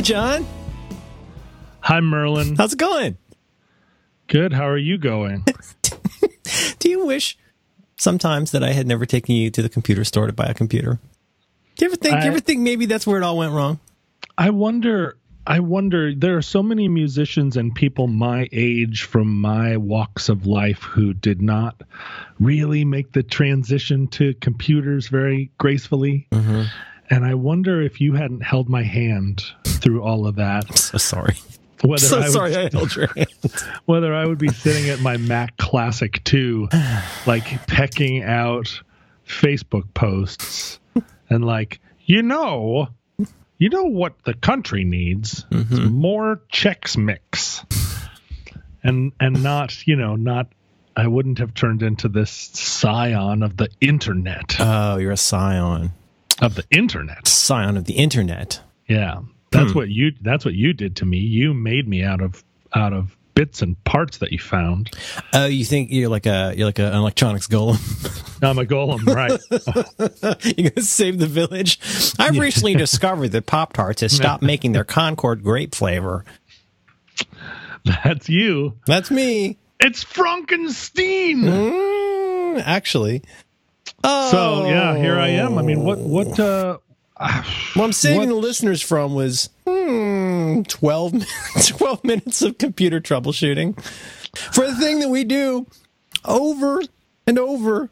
Hi, John. Hi, Merlin. How's it going? Good. How are you going? Do you wish sometimes that I had never taken you to the computer store to buy a computer? Do you ever think? I- you ever think maybe that's where it all went wrong? I wonder. I wonder. There are so many musicians and people my age from my walks of life who did not really make the transition to computers very gracefully. Mm-hmm. And I wonder if you hadn't held my hand through all of that, I'm So sorry. whether So I would, sorry I held your hand. whether I would be sitting at my Mac Classic 2, like pecking out Facebook posts and like, you know, you know what the country needs? It's mm-hmm. more Chex Mix. And and not, you know, not I wouldn't have turned into this scion of the internet. Oh, you're a scion. Of the internet. Scion of the internet. Yeah. That's what you that's what you did to me. You made me out of out of bits and parts that you found. Oh, you think you're like a you're like a, an electronics golem? I'm a golem, right? you're gonna save the village. I've recently discovered that Pop Tarts has stopped making their Concord grape flavor. That's you. That's me. It's Frankenstein. Mm, actually. Oh. So yeah, here I am. I mean, what what uh What I'm saving What- the listeners from was hmm, 12, minutes- 12 minutes of computer troubleshooting for the thing that we do over and over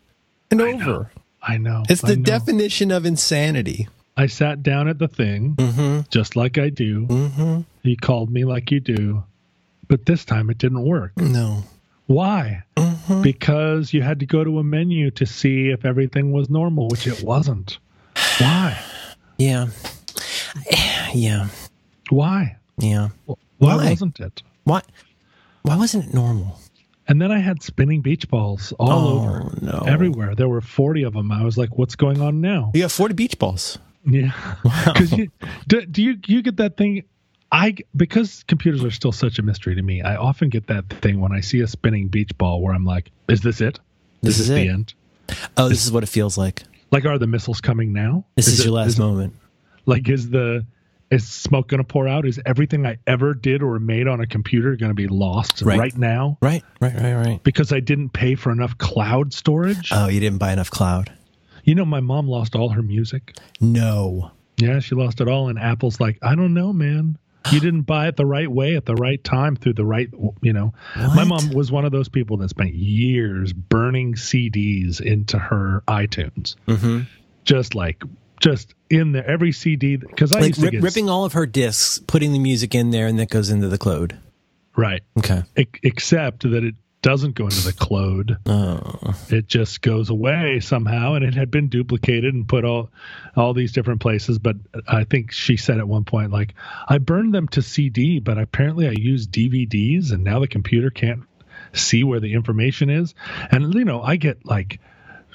and over. I know. It's the know. definition of insanity. I sat down at the thing, Mm-hmm. just like I do. Mm-hmm. He called me like you do, but this time it didn't work. No. Why? Mm-hmm. Because you had to go to a menu to see if everything was normal, which it wasn't. Why? Yeah. Yeah. Why? Yeah. Why Why? wasn't it? Why? Why wasn't it normal? And then I had spinning beach balls all Oh, over, no. everywhere. There were forty of them. I was like, "What's going on now?" You have 40 beach balls. Yeah, because do, do you you get that thing? I because computers are still such a mystery to me. I often get that thing when I see a spinning beach ball where I'm like, "Is this it? This is the it. end? Oh, this is what it feels like. Like, are the missiles coming now? This is, it- your last is- moment. Like, is the is smoke going to pour out? Is everything I ever did or made on a computer going to be lost Right. right now Right, right, right, right. because I didn't pay for enough cloud storage? Oh, you didn't buy enough cloud. you know, my mom lost all her music. No. Yeah, she lost it all. And Apple's like, I don't know, man. You didn't buy it the right way at the right time through the right, you know. My mom was one of those people that spent years burning CDs into her iTunes. Mm-hmm. Just like, just in there, every CD. Because I Like used to rip, get, ripping all of her discs, putting the music in there, and that goes into the cloud. right. Okay. E- except that it doesn't go into the cloud. Oh. it just goes away somehow and it had been duplicated and put all all these different places but i think she said at one point like i burned them to cd but apparently i used dvds and now the computer can't see where the information is and you know i get like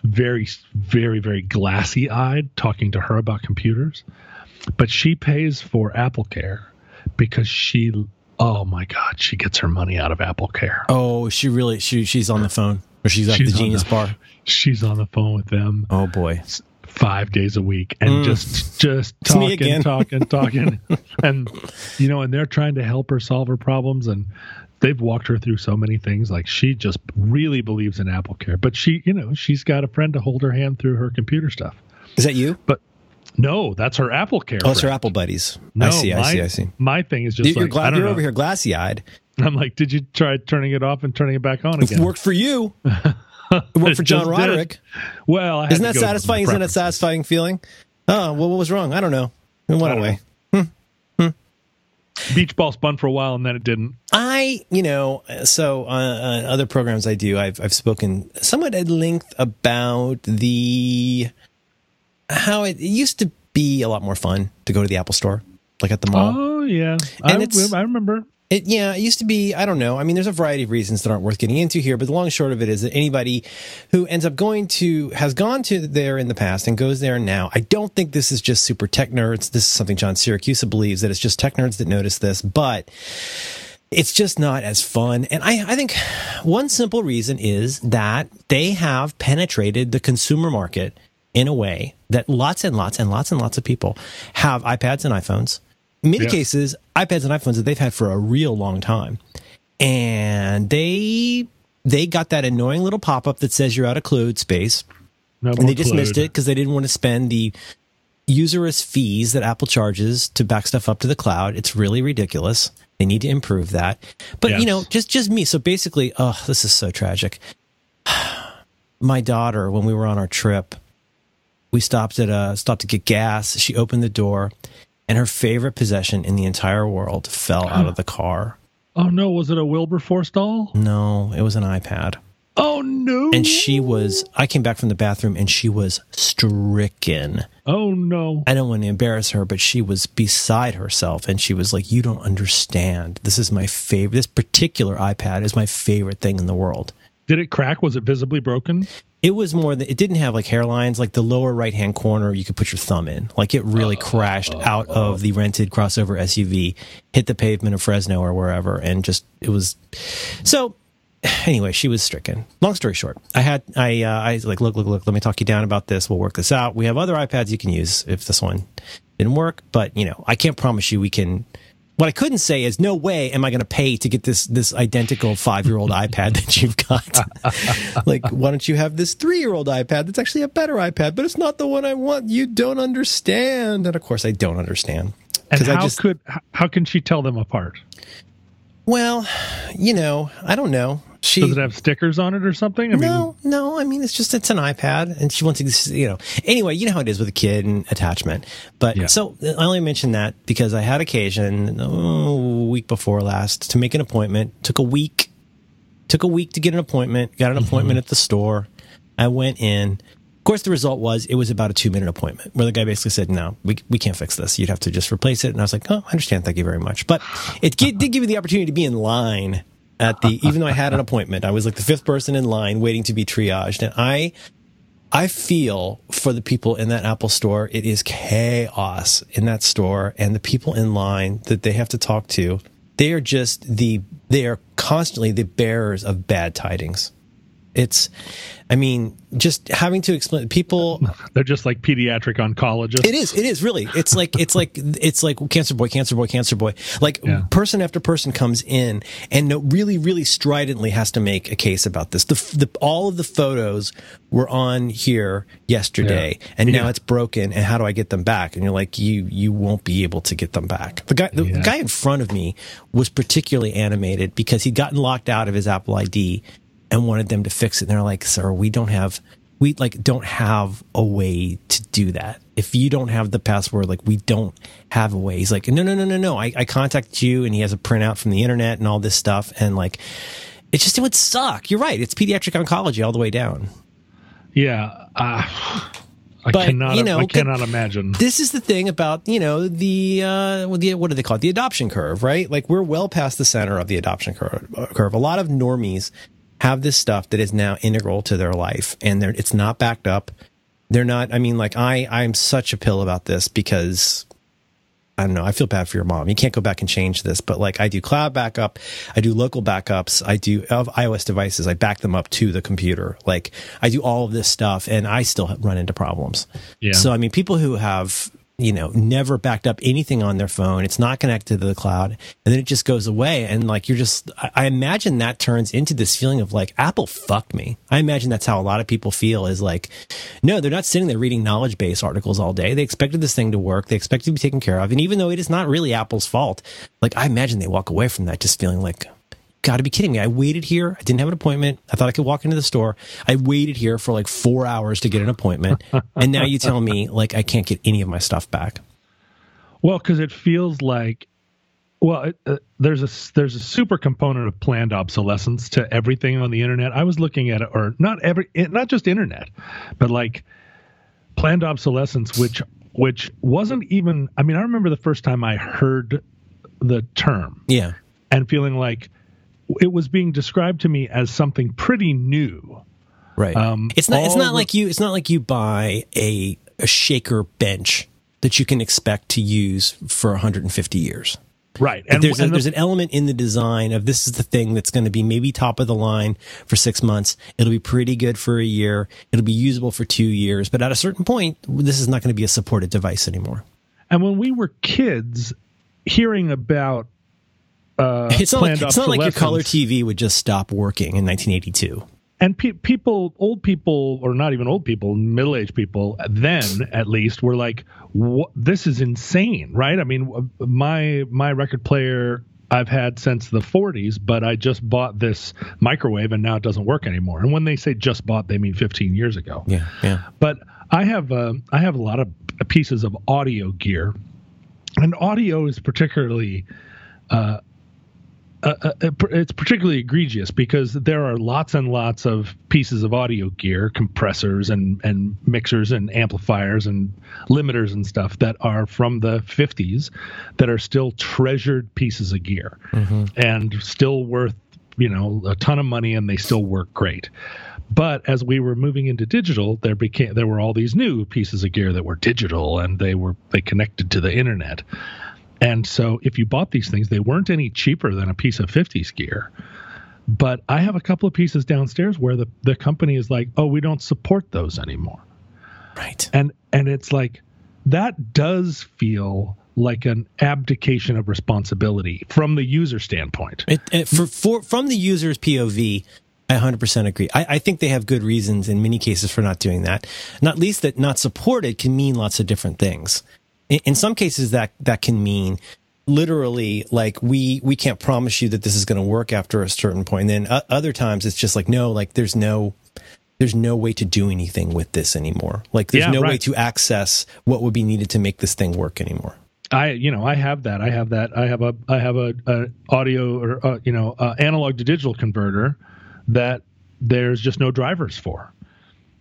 very very very glassy eyed talking to her about computers but she pays for apple care because she oh my god she gets her money out of apple care Oh, she really she she's on the phone or she's at She's the Genius the- Bar. she's on the phone with them Oh boy. five days a week and just just Mm. talking talking talking and you know and they're trying to help her solve her problems and they've walked her through so many things like she just really believes in apple care but she you know she's got a friend to hold her hand through her computer stuff Is that you? but no that's her apple care Oh, it's her. Apple buddies. no, I see, I my, see, I see. my thing is just You're, like gla- I don't you're know. over here glassy eyed. i'm like did you try turning it off and turning it back on It worked for you. It worked for John just did. Roderick. well Isn't that go with my satisfying? Isn't that a satisfying feeling? Oh, well, what was wrong? I don't know. It went I don't away. Hmm. Hmm. beach ball spun for a while and then it didn't I, you know, so uh, on other programs I do, I've I've spoken somewhat at length about the how it, it used to be a lot more fun to go to the Apple Store, like at the mall. oh yeah And I, I remember It, yeah, it used to be. I don't know. I mean, there's a variety of reasons that aren't worth getting into here, but the long short of it is that anybody who ends up going to has gone to there in the past and goes there now. I don't think this is just super tech nerds. This is something John Siracusa believes that it's just tech nerds that notice this, but it's just not as fun. And I, I think one simple reason is that they have penetrated the consumer market in a way that lots and lots and lots and lots of people have iPads and iPhones In many Yes. cases, iPads and iPhones that they've had for a real long time, and they they got that annoying little pop up that says you're out of cloud space, No and they dismissed cloud. it because they didn't want to spend the usurious fees that Apple charges to back stuff up to the cloud. It's really ridiculous. They need to improve that. But you know, just just me. So basically, oh, this is so tragic. My daughter, when we were on our trip, we stopped at a stopped to get gas. She opened the door, and her favorite possession in the entire world fell out of the car. Oh no, was it a Wilberforce doll? No, it was an iPad. Oh no. And she was, I came back from the bathroom and she was stricken. Oh no. I don't want to embarrass her, but she was beside herself and she was like, You don't understand. This is my favorite. This particular iPad is my favorite thing in the world. Did it crack? Was it visibly broken? It was more that it didn't have like hairlines, like the lower right hand corner you could put your thumb in. Like it really crashed out of the rented crossover SUV, hit the pavement of Fresno or wherever, and just it was so anyway, she was stricken. Long story short, I had I uh, I was like, look, look, look. Let me talk you down about this. We'll work this out. We have other iPads you can use if this one didn't work, but you know, I can't promise you we can. What I couldn't say is, no way am I going to pay to get this this identical five year old iPad that you've got. like, why don't you have this three year old iPad that's actually a better iPad, but it's not the one I want. You don't understand, and of course, I don't understand And how I just could how can she tell them apart? well, you know, I don't know. She Does it have stickers on it or something? I no, no. I mean, it's just it's an iPad, and she wants to, you know. Anyway, you know how it is with a kid and attachment. But Yeah. so I only mentioned that because I had occasion oh, a week before last to make an appointment. Took a week. Took a week to get an appointment. Got an Mm-hmm. appointment at the store. I went in. Of course, the result was it was about a two minute appointment where the guy basically said, "No, we we can't fix this. You'd have to just replace it." And I was like, "Oh, I understand. Thank you very much." But it did give me the opportunity to be in line at the even though I had an appointment. I was like the fifth person in line waiting to be triaged, and I I feel for the people in that Apple store. It is chaos in that store, and the people in line that they have to talk to. They are just the they are constantly the bearers of bad tidings. It's, I mean, just having to explain people. They're just like pediatric oncologists. it is. It is really. It's like it's like it's like cancer boy, cancer boy, cancer boy. Like Yeah. person after person comes in and no, really, really stridently has to make a case about this. The, the all of the photos were on here yesterday, Yeah. and now Yeah. it's broken. And how do I get them back? And you're like, you you won't be able to get them back. The guy the guy in front of me was particularly animated because he'd gotten locked out of his Apple ID and wanted them to fix it. And they're like, sir, we don't have, we like don't have a way to do that. If you don't have the password, like we don't have a way. He's like, no, no, no, no, no. I, I contacted you and he has a printout from the internet and all this stuff. And like, it just, it would suck. You're right. It's pediatric oncology all the way down. Yeah. Uh, I But, cannot. you know, I cannot imagine. This is the thing about, you know, the, uh, what the, what do they call it? The adoption curve, right? Like we're well past the center of the adoption curve. curve. A lot of normies have this stuff that is now integral to their life and they're, it's not backed up. They're not, I mean, like I, I'm such a pill about this because I don't know. I feel bad for your mom. You can't go back and change this, but like I do cloud backup, I do local backups, I do of iOS devices, I back them up to the computer. Like I do all of this stuff and I still run into problems. Yeah. So I mean, people who have you know never backed up anything on their phone, it's not connected to the cloud, and then it just goes away, and like you're just, I, imagine that turns into this feeling of like Apple fucked me. I imagine that's how a lot of people feel is like, no, they're not sitting there reading knowledge base articles all day. They expected this thing to work. They expect it to be taken care of, and even though it is not really Apple's fault, like I imagine they walk away from that just feeling like got to be kidding me. I waited here. I didn't have an appointment. I thought I could walk into the store. I waited here for like four hours to get an appointment. and now you tell me like I can't get any of my stuff back. Well, because it feels like, well, it, uh, there's a there's a super component of planned obsolescence to everything on the internet. I was looking at it, or not every, not just internet, but like planned obsolescence, which which wasn't even. I mean, I remember the first time I heard the term Yeah. and feeling like it was being described to me as something pretty new. Right. Um, it's not, it's not the- like you, it's not like you buy a, a shaker bench that you can expect to use for 150 years. Right, And there's, a, the- there's an element in the design of this is the thing that's going to be maybe top of the line for six months. It'll be pretty good for a year. It'll be usable for two years. But at a certain point, this is not going to be a supported device anymore. And when we were kids, hearing about uh, it's not like, it's not like your color TV would just stop working in 1982. and pe- people, old people, or not even old people, middle aged people, then at least were like, This is insane, right?" I mean, my my record player I've had since the 40s, but I just bought this microwave and now it doesn't work anymore. And when they say just bought, they mean 15 years ago. Yeah, yeah. But I have uh, I have a lot of pieces of audio gear, and audio is particularly uh, uh, uh, it's particularly egregious because there are lots and lots of pieces of audio gear, compressors and and mixers and amplifiers and limiters and stuff that are from the 50s that are still treasured pieces of gear and still worth you know a ton of money and they still work great. But as we were moving into digital, there became there were all these new pieces of gear that were digital and they were they connected to the internet. And so if you bought these things, they weren't any cheaper than a piece of 50s gear. But I have a couple of pieces downstairs where the, the company is like, oh, we don't support those anymore. Right. And and it's like that does feel like an abdication of responsibility from the user standpoint. It, it, for, for from the user's POV, I 100% agree. I, I think they have good reasons in many cases for not doing that. Not least that not supported can mean lots of different things. In, in some cases, that that can mean literally like we we can't promise you that this is going to work after a certain point. And then uh, other times it's just like no, like there's no there's no way to do anything with this anymore. Like there's Yeah, no way to access what would be needed to make this thing work anymore. I you know I have that I have that I have a I have a, a audio or uh, you know uh, analog to digital converter that there's just no drivers for.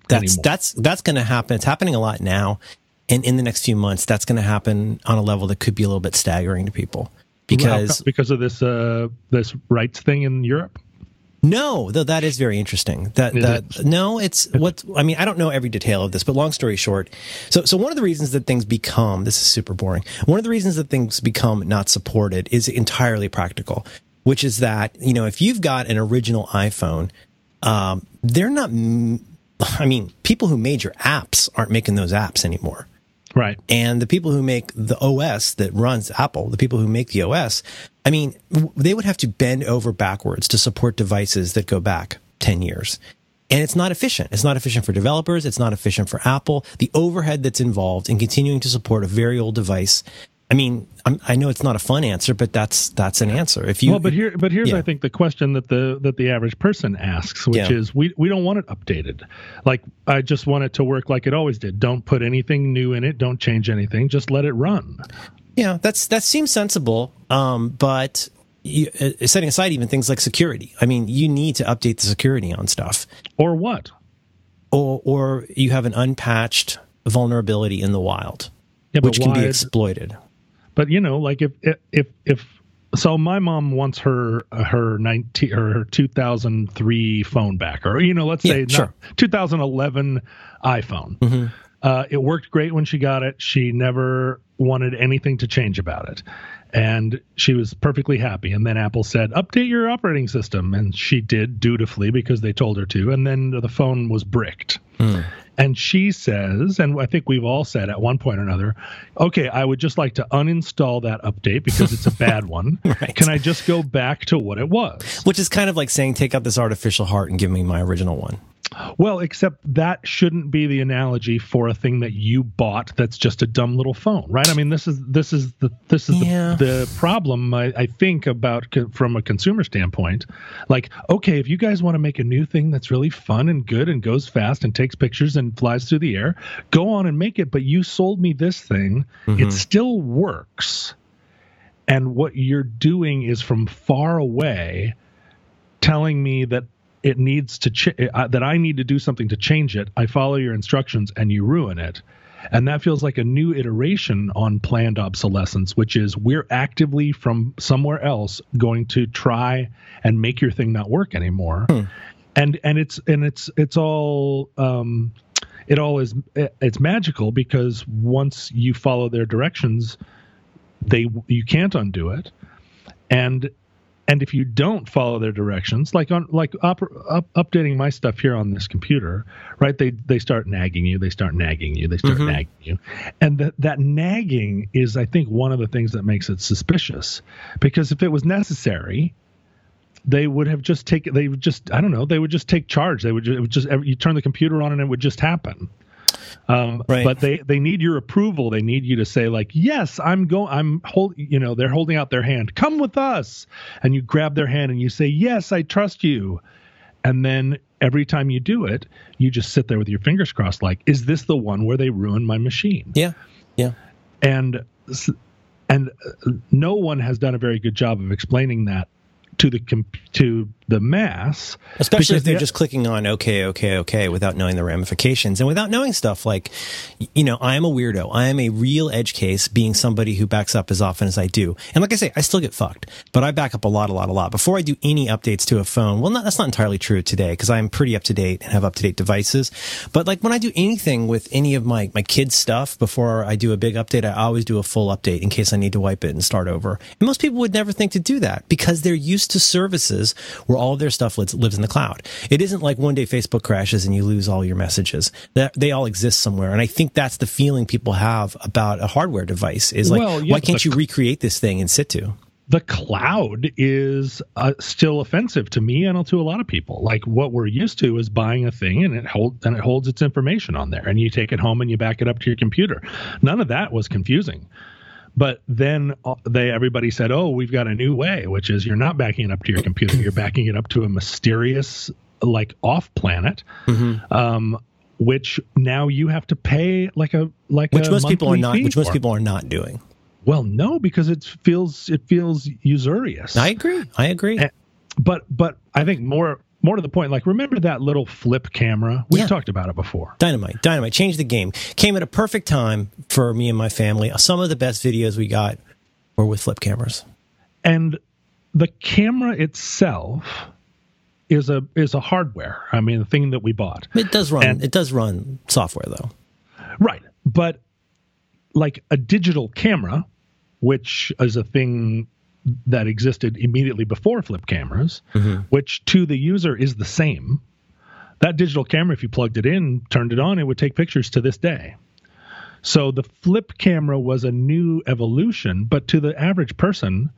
that's anymore. that's that's going to happen. It's happening a lot now, and in the next few months, that's going to happen on a level that could be a little bit staggering to people. Because because of this uh this rights thing in Europe. no, though that is very interesting. That Is that no, it's what I mean. I don't know every detail of this, but long story short, so so one of the reasons that things become this is super boring. One of the reasons that things become not supported is entirely practical, which is that you know if you've got an original iPhone, um, they're not. m- I mean, people who made your apps aren't making those apps anymore. Right. And the people who make the OS that runs Apple, the people who make the OS, I mean, they would have to bend over backwards to support devices that go back 10 years. And it's not efficient. It's not efficient for developers. It's not efficient for Apple. The overhead that's involved in continuing to support a very old device. I mean, I'm, I know it's not a fun answer, but that's that's an answer. If you well, but here, but here's Yeah. I think the question that the that the average person asks, which Yeah. is we we don't want it updated. Like I just want it to work like it always did. Don't put anything new in it. Don't change anything. Just let it run. Yeah, that's that seems sensible. Um, but you, uh, setting aside even things like security, I mean, you need to update the security on stuff, Or what? or or you have an unpatched vulnerability in the wild, Yeah, which can be exploited. But you know, like if if if so, my mom wants her her nineteen or her two thousand three phone back, or you know, let's Yeah, say sure. two thousand eleven iPhone. Uh, it worked great when she got it. She never wanted anything to change about it. And she was perfectly happy. And then Apple said, update your operating system. And she did dutifully because they told her to. And then the phone was bricked. Hmm. And she says, and I think we've all said at one point or another, okay, I would just like to uninstall that update because it's a bad one. Right. Can I just go back to what it was? Which is kind of like saying, take out this artificial heart and give me my original one. Well, except that shouldn't be the analogy for a thing that you bought that's just a dumb little phone, right? I mean, this is this is the this is Yeah. the, the problem I, I think about co- from a consumer standpoint. Like, okay, if you guys want to make a new thing that's really fun and good and goes fast and takes pictures and flies through the air, go on and make it. But you sold me this thing; it mm-hmm. still works, and what you're doing is from far away telling me that it needs to ch- uh, that I need to do something to change it. I follow your instructions and you ruin it. And that feels like a new iteration on planned obsolescence, which is we're actively from somewhere else going to try and make your thing not work anymore. And and it's and it's it's all um, it all is it's magical because once you follow their directions, they you can't undo it. And and if you don't follow their directions like on like up, up, updating my stuff here on this computer right they they start nagging you they start nagging you they start mm-hmm. nagging you. And that that nagging is i think one of the things that makes it suspicious. Because if it was necessary they would have just taken they would just i don't know they would just take charge. They would just, would just you turn the computer on and it would just happen um, right. But they they need your approval. They need you to say like, yes, I'm going. I'm hold. You know, they're holding out their hand. Come with us, and you grab their hand and you say, yes, I trust you. And then every time you do it, you just sit there with your fingers crossed, like, is this the one where they ruin my machine? Yeah, yeah. And and uh, no one has done a very good job of explaining that to the to the mass especially if they're just clicking on okay okay okay without knowing the ramifications. And without knowing stuff like you know i am a weirdo. I am a real edge case being somebody who backs up as often as i do. And like i say i still get fucked but i back up a lot a lot a lot. Before i do any updates to a phone well not, that's not entirely true today because i'm pretty up to date and have up to date devices. But like when i do anything with any of my my kids stuff before i do a big update i always do a full update in case i need to wipe it and start over. And most people would never think to do that because they're used to services where all of their stuff lives, lives in the cloud. It isn't like one day Facebook crashes and you lose all your messages. That they all exist somewhere. And I think that's the feeling people have about a hardware device is like, well, why can't you recreate this thing in situ? the cloud is uh, still offensive to me and to a lot of people. Like what we're used to is buying a thing and it hold and it holds its information on there, and you take it home and you back it up to your computer. None of that was confusing. But then uh, they everybody said, "Oh, we've got a new way, which is you're not backing it up to your computer. You're backing it up to a mysterious like off planet." Mm-hmm. Um, which now you have to pay like a like which most people are not which most people are not doing. Well, no, because it feels it feels usurious. I agree. I agree. And, but but I think more more to the point, like remember that little flip camera? We've yeah. talked about it before. Dynamite, dynamite, changed the game. Came at a perfect time for me and my family. Some of the best videos we got were with flip cameras. And the camera itself is a is a hardware. I mean, the thing that we bought. It does run. And, it does run software though. Right, but like a digital camera, which is a thing that existed immediately before flip cameras, mm-hmm. which to the user is the same. That digital camera, if you plugged it in, turned it on, it would take pictures to this day. So the flip camera was a new evolution, but to the average person,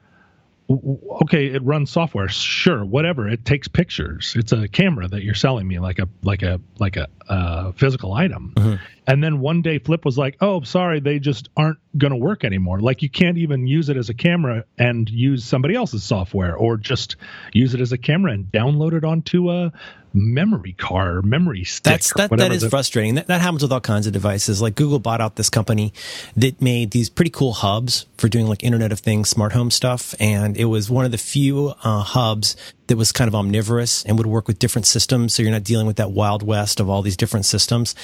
okay, it runs software, sure, whatever. It takes pictures. It's a camera that you're selling me, like a like a like a uh, physical item. Mm-hmm. And then one day, Flip was like, "Oh, sorry, they just aren't going to work anymore. Like you can't even use it as a camera and use somebody else's software, or just use it as a camera and download it onto a memory card, memory stick. That's that. That is the, frustrating. That, that happens with all kinds of devices. Like Google bought out this company that made these pretty cool hubs for doing like Internet of Things, smart home stuff, and it was one of the few uh, hubs that was kind of omnivorous and would work with different systems. So you're not dealing with that wild west of all these different systems.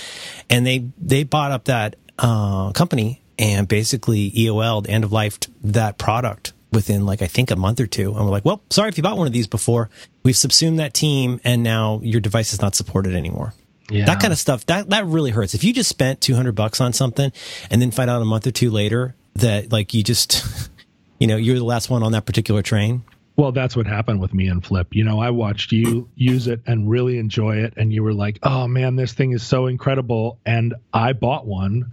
And they they bought up that uh, company and basically EOL'd end of life that product within like I think a month or two. And we're like, well, sorry if you bought one of these before. We've subsumed that team, and now your device is not supported anymore. Yeah. That kind of stuff that that really hurts. If you just spent two hundred bucks on something and then find out a month or two later that like you just, you know, you're the last one on that particular train. Well, that's what happened with me and Flip. You know, I watched you use it and really enjoy it, and you were like, "Oh man, this thing is so incredible!" And I bought one,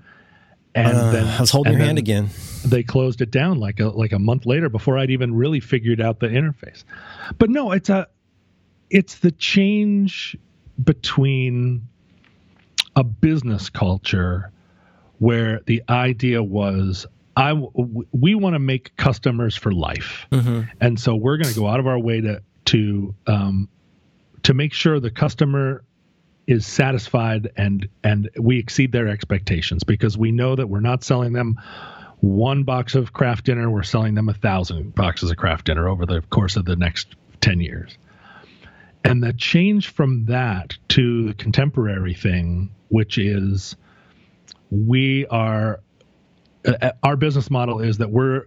and uh, then I was holding your hand again. They closed it down like a like a month later before I'd even really figured out the interface. But no, it's a it's the change between a business culture where the idea was I we want to make customers for life, mm-hmm. and so we're going to go out of our way to to um, to make sure the customer is satisfied and and we exceed their expectations because we know that we're not selling them one box of Kraft Dinner. We're selling them a thousand boxes of Kraft Dinner over the course of the next 10 years. And the change from that to the contemporary thing which is we are uh, our business model is that we're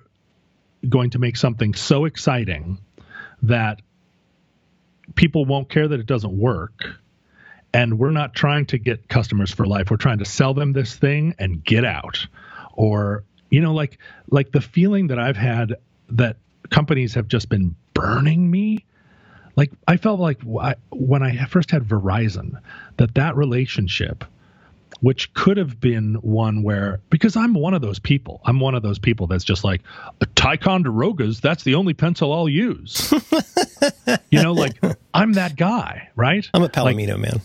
going to make something so exciting that people won't care that it doesn't work and we're not trying to get customers for life we're trying to sell them this thing and get out or you know like like the feeling that i've had that companies have just been burning me. Like I felt like when I first had Verizon, that that relationship, which could have been one where because I'm one of those people, I'm one of those people that's just like Ticonderoga's. That's the only pencil I'll use. you know, like I'm that guy, right? I'm a Palomino like, man.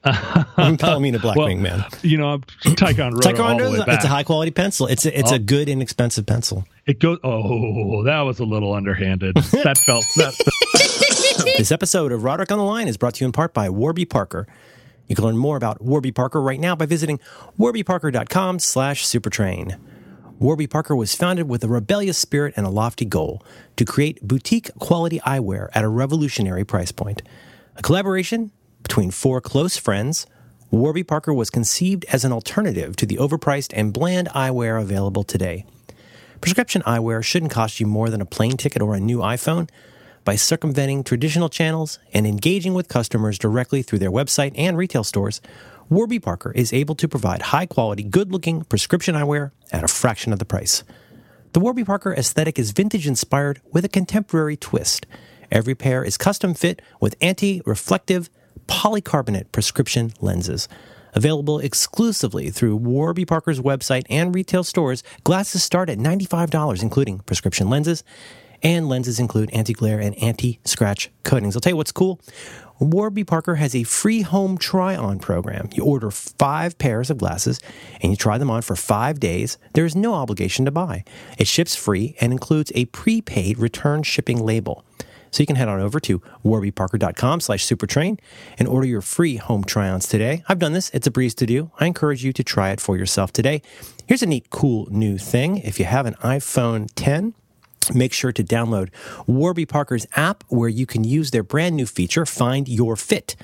I'm Palomino Blackwing well, man. You know, Ticonderoga. Ticonderoga. It's a high quality pencil. It's a, it's oh. a good inexpensive pencil. It goes. Oh, that was a little underhanded. that felt that. this episode of Roderick on the Line is brought to you in part by Warby Parker. You can learn more about Warby Parker right now by visiting warbyparker.com slash supertrain. Warby Parker was founded with a rebellious spirit and a lofty goal to create boutique quality eyewear at a revolutionary price point. A collaboration between four close friends, Warby Parker was conceived as an alternative to the overpriced and bland eyewear available today. Prescription eyewear shouldn't cost you more than a plane ticket or a new iPhone. By circumventing traditional channels and engaging with customers directly through their website and retail stores, Warby Parker is able to provide high quality, good looking prescription eyewear at a fraction of the price. The Warby Parker aesthetic is vintage inspired with a contemporary twist. Every pair is custom fit with anti reflective polycarbonate prescription lenses. Available exclusively through Warby Parker's website and retail stores, glasses start at $95, including prescription lenses, and lenses include anti glare and anti scratch coatings. I'll tell you what's cool. Warby Parker has a free home try on program. You order five pairs of glasses and you try them on for five days. There is no obligation to buy. It ships free and includes a prepaid return shipping label. So you can head on over to warbyparker.com slash supertrain and order your free home try-ons today. I've done this. It's a breeze to do. I encourage you to try it for yourself today. Here's a neat, cool new thing. If you have an iPhone 10, make sure to download Warby Parker's app where you can use their brand new feature, Find Your Fit.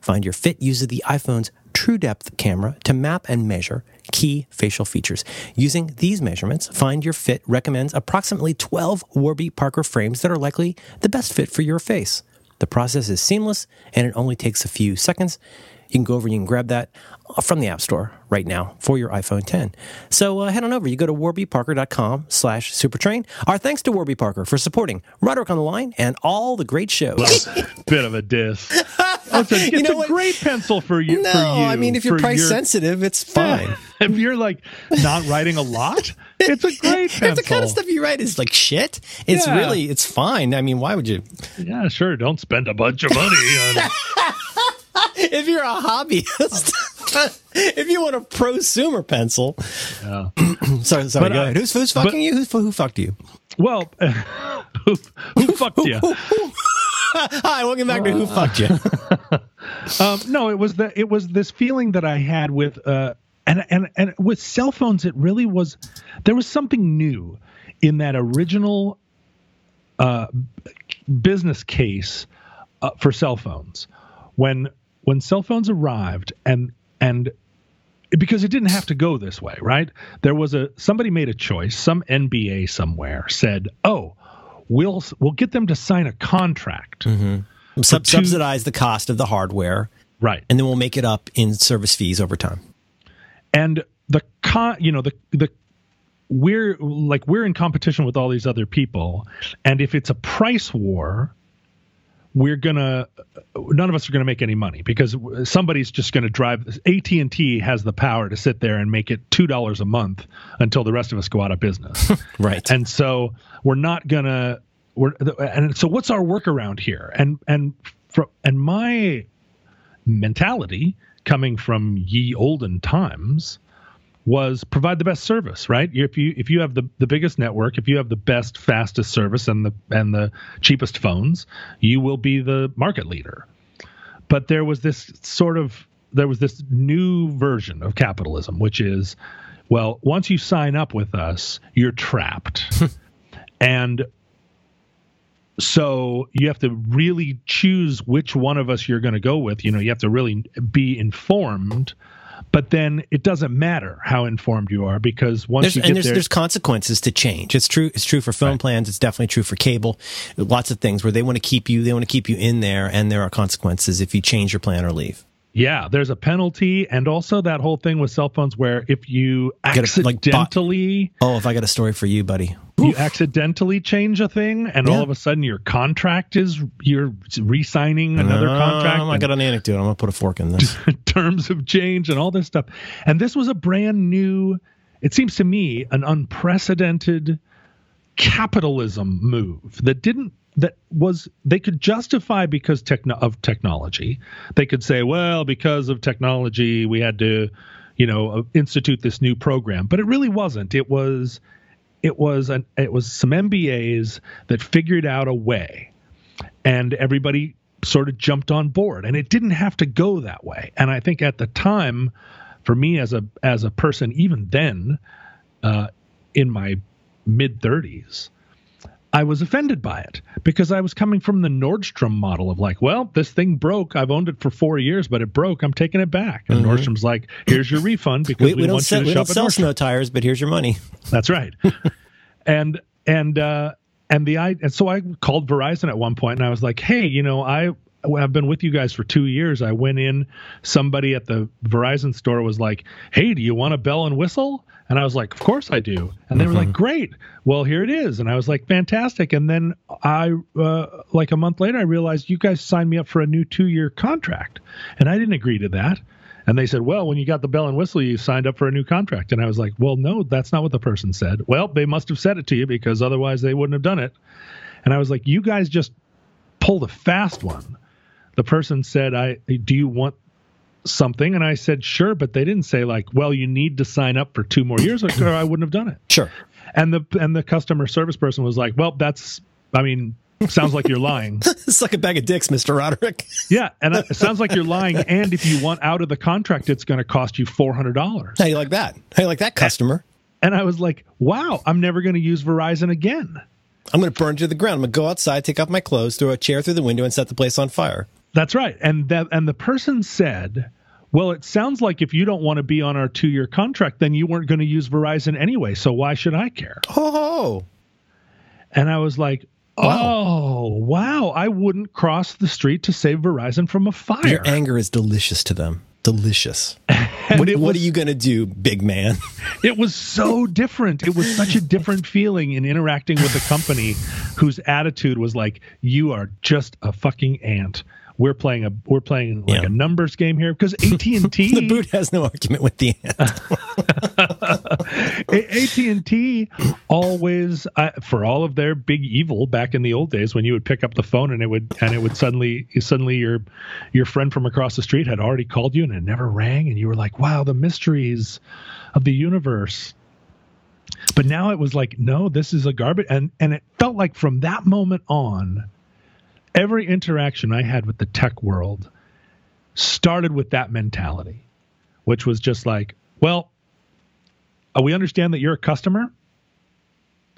Find Your Fit uses the iPhone's true depth camera to map and measure key facial features. Using these measurements, Find Your Fit recommends approximately 12 Warby Parker frames that are likely the best fit for your face. The process is seamless and it only takes a few seconds. You can go over and you can grab that from the App Store right now for your iPhone 10. So uh, head on over. You go to warbyparker.com slash supertrain. Our thanks to Warby Parker for supporting Roderick on the Line and all the great shows. Well, bit of a diss. It's a, it's you know a great pencil for you. No, for you, I mean, if you're price your, sensitive, it's fine. Yeah, if you're like not writing a lot, it's a great pencil. if the kind of stuff you write is like shit, it's yeah. really, it's fine. I mean, why would you? Yeah, sure. Don't spend a bunch of money on if you're a hobbyist, if you want a prosumer pencil, yeah. sorry, sorry, but, go uh, ahead. Who's, who's fucking but, you? Who's, who fucked you? Well, uh, who, who fucked you? Hi, welcome back to Who Fucked You. um, no, it was the it was this feeling that I had with uh, and and and with cell phones, it really was there was something new in that original uh, business case uh, for cell phones when when cell phones arrived and and because it didn't have to go this way, right? There was a somebody made a choice. Some MBA somewhere said, "Oh, we'll we'll get them to sign a contract, mm-hmm. Sub- two, subsidize the cost of the hardware, right? And then we'll make it up in service fees over time." And the con, you know, the the we're like we're in competition with all these other people, and if it's a price war, we're gonna none of us are gonna make any money because somebody's just gonna drive AT&T has the power to sit there and make it two dollars a month until the rest of us go out of business. Right. And so we're not gonna we're and so what's our workaround here? And and from and my mentality coming from ye olden times was provide the best service, right? If you if you have the, the biggest network, if you have the best, fastest service and the and the cheapest phones, you will be the market leader. But there was this sort of there was this new version of capitalism, which is, well, once you sign up with us, you're trapped. and so you have to really choose which one of us you're going to go with. You know, you have to really be informed but then it doesn't matter how informed you are because once there's, you get and there's, there, there's consequences to change. It's true. It's true for phone right. plans. It's definitely true for cable. Lots of things where they want to keep you. They want to keep you in there, and there are consequences if you change your plan or leave. Yeah, there's a penalty, and also that whole thing with cell phones where if you Get a- like, accidentally Oh, if I got a story for you, buddy. you accidentally change a thing, and Yeah. all of a sudden your contract is you're re-signing another contract. Um, I got an anecdote. I'm gonna put a fork in this. terms of change and all this stuff. And this was a brand new. It seems to me an unprecedented capitalism move that didn't that was they could justify because techno, of technology. They could say, well, because of technology, we had to, you know, uh, institute this new program. But it really wasn't. It was, it was an it was some MBAs that figured out a way, and everybody sort of jumped on board. And it didn't have to go that way. And I think at the time, for me as a as a person, even then, uh, in my mid 30s, I was offended by it because I was coming from the Nordstrom model of like, well, this thing broke. I've owned it for four years, but it broke. I'm taking it back. And Nordstrom's like, here's your refund because Mm-hmm. We, we, we don't want sell, we don't sell snow tires, but here's your money. That's right. and and uh, and the I and so I called Verizon at one point and I was like, hey, you know, I I've been with you guys for two years. I went in. Somebody at the Verizon store was like, "Hey, do you want a bell and whistle?" And I was like, "Of course I do." And they were like, "Great. Well, here it is." And I was like, "Fantastic." And then I, uh, like a month later, I realized you guys signed me up for a new two-year contract, and I didn't agree to that. And they said, well, when you got the bell and whistle, you signed up for a new contract. And I was like, well, no, that's not what the person said. Well, they must have said it to you because otherwise they wouldn't have done it. And I was like, you guys just pulled a fast one. The person said, I do you want something? And I said, sure, but they didn't say like, well, you need to sign up for two more years, or I wouldn't have done it. Sure. And the and the customer service person was like, well, that's, I mean, sounds like you're lying. it's like a bag of dicks, Mr. Roderick. Yeah, and it sounds like you're lying. And if you want out of the contract, it's going to cost you four hundred dollars. How you like that? How you like that customer? And I was like, wow, I'm never going to use Verizon again. I'm going to burn to the ground. I'm going to go outside, take off my clothes, throw a chair through the window, and set the place on fire. That's right. And that and the person said, well, it sounds like if you don't want to be on our two year contract, then you weren't going to use Verizon anyway. So why should I care? Oh, And I was like, Wow. oh, wow, I wouldn't cross the street to save Verizon from a fire. your anger is delicious to them. Delicious. what, it what are you going to do, big man? It was so different. It was such a different feeling in interacting with a company whose attitude was like, "You are just a fucking ant. We're playing a we're playing like Yeah. a numbers game here." Because AT and T the boot has no argument with the. AT and T, always uh, for all of their big evil back in the old days when you would pick up the phone and it would and it would suddenly suddenly your your friend from across the street had already called you and it never rang and you were like, "Wow, the mysteries of the universe." But now it was like, no, this is a garbage, and and it felt like from that moment on, every interaction I had with the tech world started with that mentality, which was just like, well, uh, we understand that you're a customer.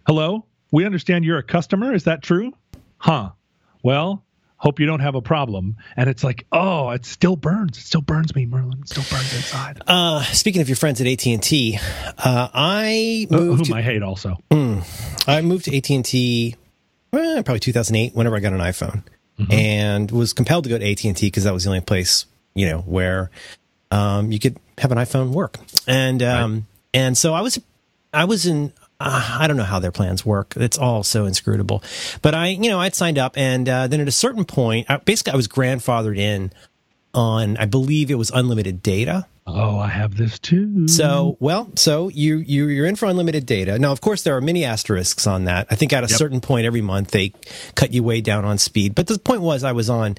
Hello, we understand you're a customer. Is that true? Huh. Well, hope you don't have a problem. And it's like, oh, it still burns. It still burns me, Merlin. It still burns inside. Uh, speaking of your friends at AT and T, uh, I moved. Whom I hate also. I moved to AT and T, well, probably 2008. Whenever I got an iPhone, and was compelled to go to AT and T because that was the only place you know where um, you could have an iPhone work. And um, and so I was I was in. Uh, I don't know how their plans work. It's all so inscrutable. But I, you know, I'd signed up, and uh, then at a certain point, I, basically, I was grandfathered in on. I believe it was unlimited data. Oh, I have this too. So, well, so you, you you're in for unlimited data. Now, of course, there are many asterisks on that. I think at a Yep. certain point every month they cut you way down on speed. But the point was I was on.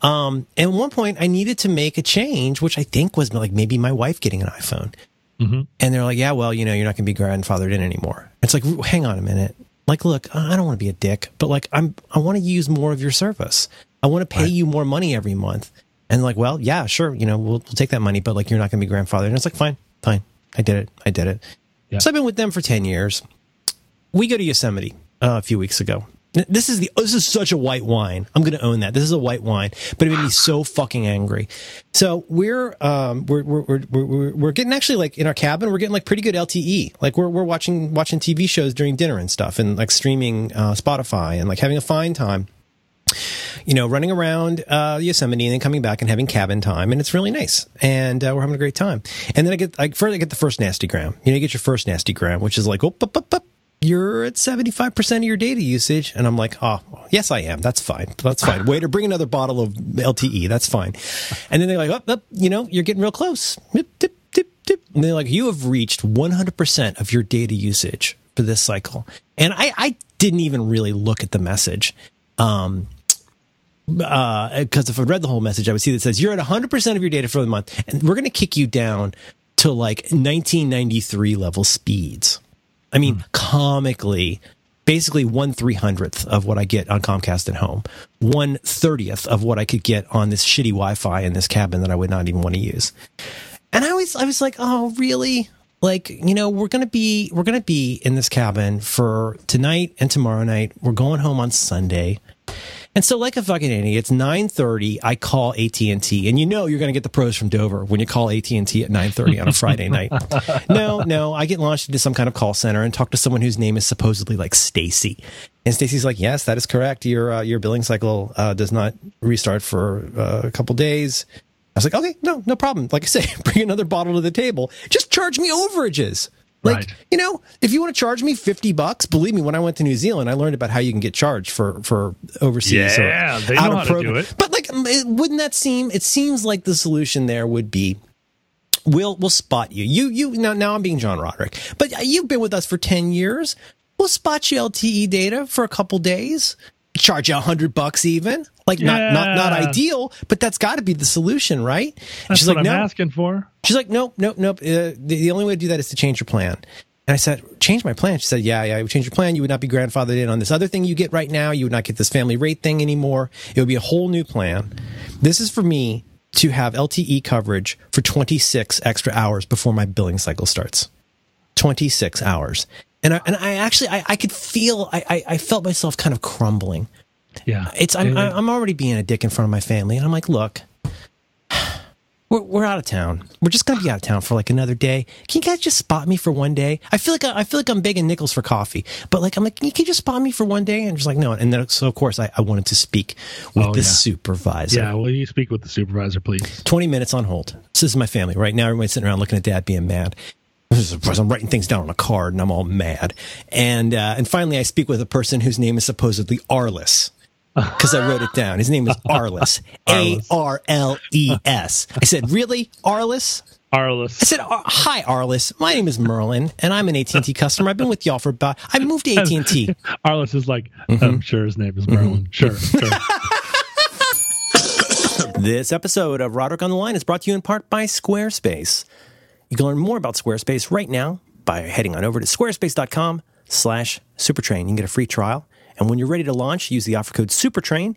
Um, and at one point I needed to make a change, which I think was like maybe my wife getting an iPhone. Mhm. And they're like, yeah, well, you know, you're not going to be grandfathered in anymore. It's like, hang on a minute. Like, look, I don't want to be a dick, but like, I'm, I want to use more of your service. I want to pay you more money every month. And like, well, yeah, sure. You know, we'll, we'll take that money, but like, you're not going to be grandfathered. And it's like, fine, fine. I did it. I did it. Yeah. So I've been with them for 10 years. We go to Yosemite uh, a few weeks ago. This is the this is such a white wine. I'm going to own that. This is a white wine, but it made me so fucking angry. So we're um we're we're we're we're, we're getting actually like in our cabin we're getting like pretty good LTE. Like we're we're watching watching TV shows during dinner and stuff and like streaming uh, Spotify and like having a fine time. You know, running around uh, Yosemite and then coming back and having cabin time, and it's really nice, and uh, we're having a great time. And then I get, I first I get the first nasty gram. You know, you get your first nasty gram, which is like, oh, up, up, up, you're at 75% of your data usage. And I'm like, oh, yes, I am. That's fine. That's fine. Waiter, bring another bottle of LTE. That's fine. And then they're like, oh, oh you know, you're getting real close. Dip, dip, dip, dip. And they're like, you have reached 100% of your data usage for this cycle. And I, I didn't even really look at the message. Um, because uh, if I read the whole message, I would see that says you're at 100% of your data for the month, and we're going to kick you down to like 1993 level speeds. I mean, mm. comically, basically one three hundredth of what I get on Comcast at home, one thirtieth of what I could get on this shitty Wi-Fi in this cabin that I would not even want to use. And I was, I was like, oh, really? Like, you know, we're gonna be, we're gonna be in this cabin for tonight and tomorrow night. We're going home on Sunday. And so, like a fucking idiot, it's nine thirty. I call AT and T, and you know you're going to get the pros from Dover when you call AT and T at nine thirty on a Friday night. No, no, I get launched into some kind of call center and talk to someone whose name is supposedly like Stacy, and Stacy's like, "Yes, that is correct. Your uh, your billing cycle uh, does not restart for uh, a couple days." I was like, "Okay, no, no problem. Like I say, bring another bottle to the table. Just charge me overages." Like, right. you know, if you want to charge me 50 bucks, believe me, when I went to New Zealand, I learned about how you can get charged for, for overseas. Yeah, they know how program. to do it. But like, wouldn't that seem, it seems like the solution there would be, we'll, we'll spot you. You, you, now, now I'm being John Roderick, but you've been with us for 10 years. We'll spot you LTE data for a couple days charge you a hundred bucks even like yeah. not not not ideal but that's got to be the solution right that's she's like I'm no asking for she's like nope nope nope uh, the, the only way to do that is to change your plan and I said, change my plan. She said, yeah, yeah, I would change your plan. You would not be grandfathered in on this other thing you get right now. You would not get this family rate thing anymore. It would be a whole new plan. This is for me to have LTE coverage for 26 extra hours before my billing cycle starts. 26 hours and I, and I actually I, I could feel I, I felt myself kind of crumbling. Yeah, it's I'm I'm already being a dick in front of my family, and I'm like, look, we're we're out of town. We're just gonna be out of town for like another day. Can you guys just spot me for one day? I feel like I, I feel like I'm begging nickels for coffee, but like I'm like, can you just spot me for one day? And just like no, and then so of course I, I wanted to speak with oh, the yeah. supervisor. Yeah, will you speak with the supervisor, please? Twenty minutes on hold. This is my family right now. Everybody's sitting around looking at dad being mad. I'm writing things down on a card and I'm all mad. And uh, and finally, I speak with a person whose name is supposedly Arliss because I wrote it down. His name is Arliss, A R L E S. I said, "Really, Arliss?" Arliss. I said, "Hi, Arliss. My name is Merlin, and I'm an AT and T customer. I've been with y'all for about. I moved to AT and T." Arliss is like, mm-hmm. "I'm sure his name is Merlin. Mm-hmm. Sure." sure. this episode of Roderick on the Line is brought to you in part by Squarespace. You can learn more about Squarespace right now by heading on over to squarespace.com slash supertrain. You can get a free trial. And when you're ready to launch, use the offer code SUPERTRAIN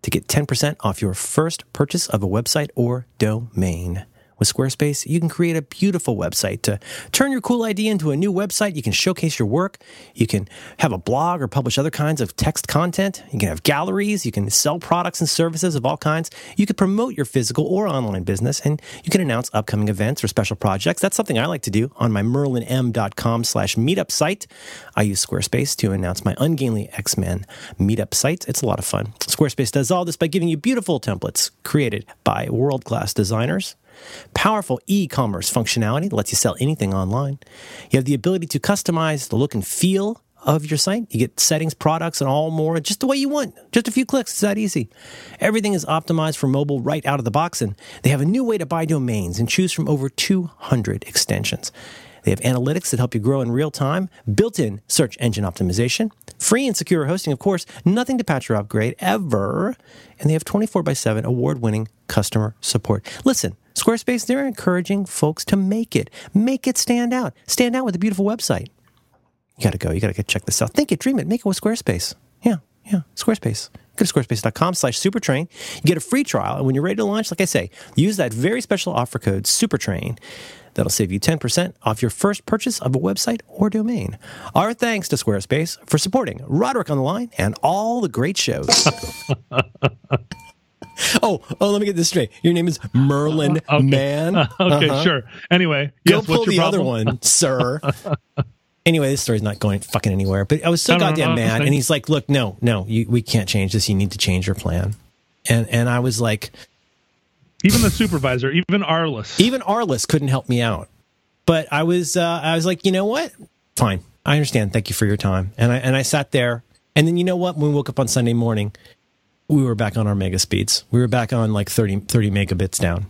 to get 10% off your first purchase of a website or domain. With Squarespace, you can create a beautiful website to turn your cool idea into a new website. You can showcase your work. You can have a blog or publish other kinds of text content. You can have galleries. You can sell products and services of all kinds. You can promote your physical or online business, and you can announce upcoming events or special projects. That's something I like to do on my merlinm.com slash meetup site. I use Squarespace to announce my Ungainly X-Men meetup site. It's a lot of fun. Squarespace does all this by giving you beautiful templates created by world-class designers. Powerful e commerce functionality that lets you sell anything online. You have the ability to customize the look and feel of your site. You get settings, products, and all more just the way you want. Just a few clicks. It's that easy. Everything is optimized for mobile right out of the box, and they have a new way to buy domains and choose from over 200 extensions. They have analytics that help you grow in real time, built in search engine optimization, free and secure hosting, of course, nothing to patch or upgrade ever. And they have 24 by 7 award winning customer support. Listen, Squarespace, they're encouraging folks to make it, make it stand out, stand out with a beautiful website. You got to go. You got to go check this out. Think it, dream it, make it with Squarespace. Yeah, yeah, Squarespace. Go to squarespace.com slash supertrain. You get a free trial. And when you're ready to launch, like I say, use that very special offer code supertrain. That'll save you 10% off your first purchase of a website or domain. Our thanks to Squarespace for supporting Roderick on the Line and all the great shows. oh, oh, let me get this straight. Your name is Merlin okay. Man. okay, uh-huh. sure. Anyway, go yes, pull the problem? other one, sir. Anyway, this story's not going fucking anywhere. But I was so no, goddamn no, mad, and he's like, "Look, no, no, you, we can't change this. You need to change your plan." And and I was like, Even the supervisor, even Arliss. even Arliss couldn't help me out. But I was uh, I was like, you know what? Fine, I understand. Thank you for your time. And I and I sat there, and then you know what? When we woke up on Sunday morning, we were back on our mega speeds. We were back on like 30, 30 megabits down.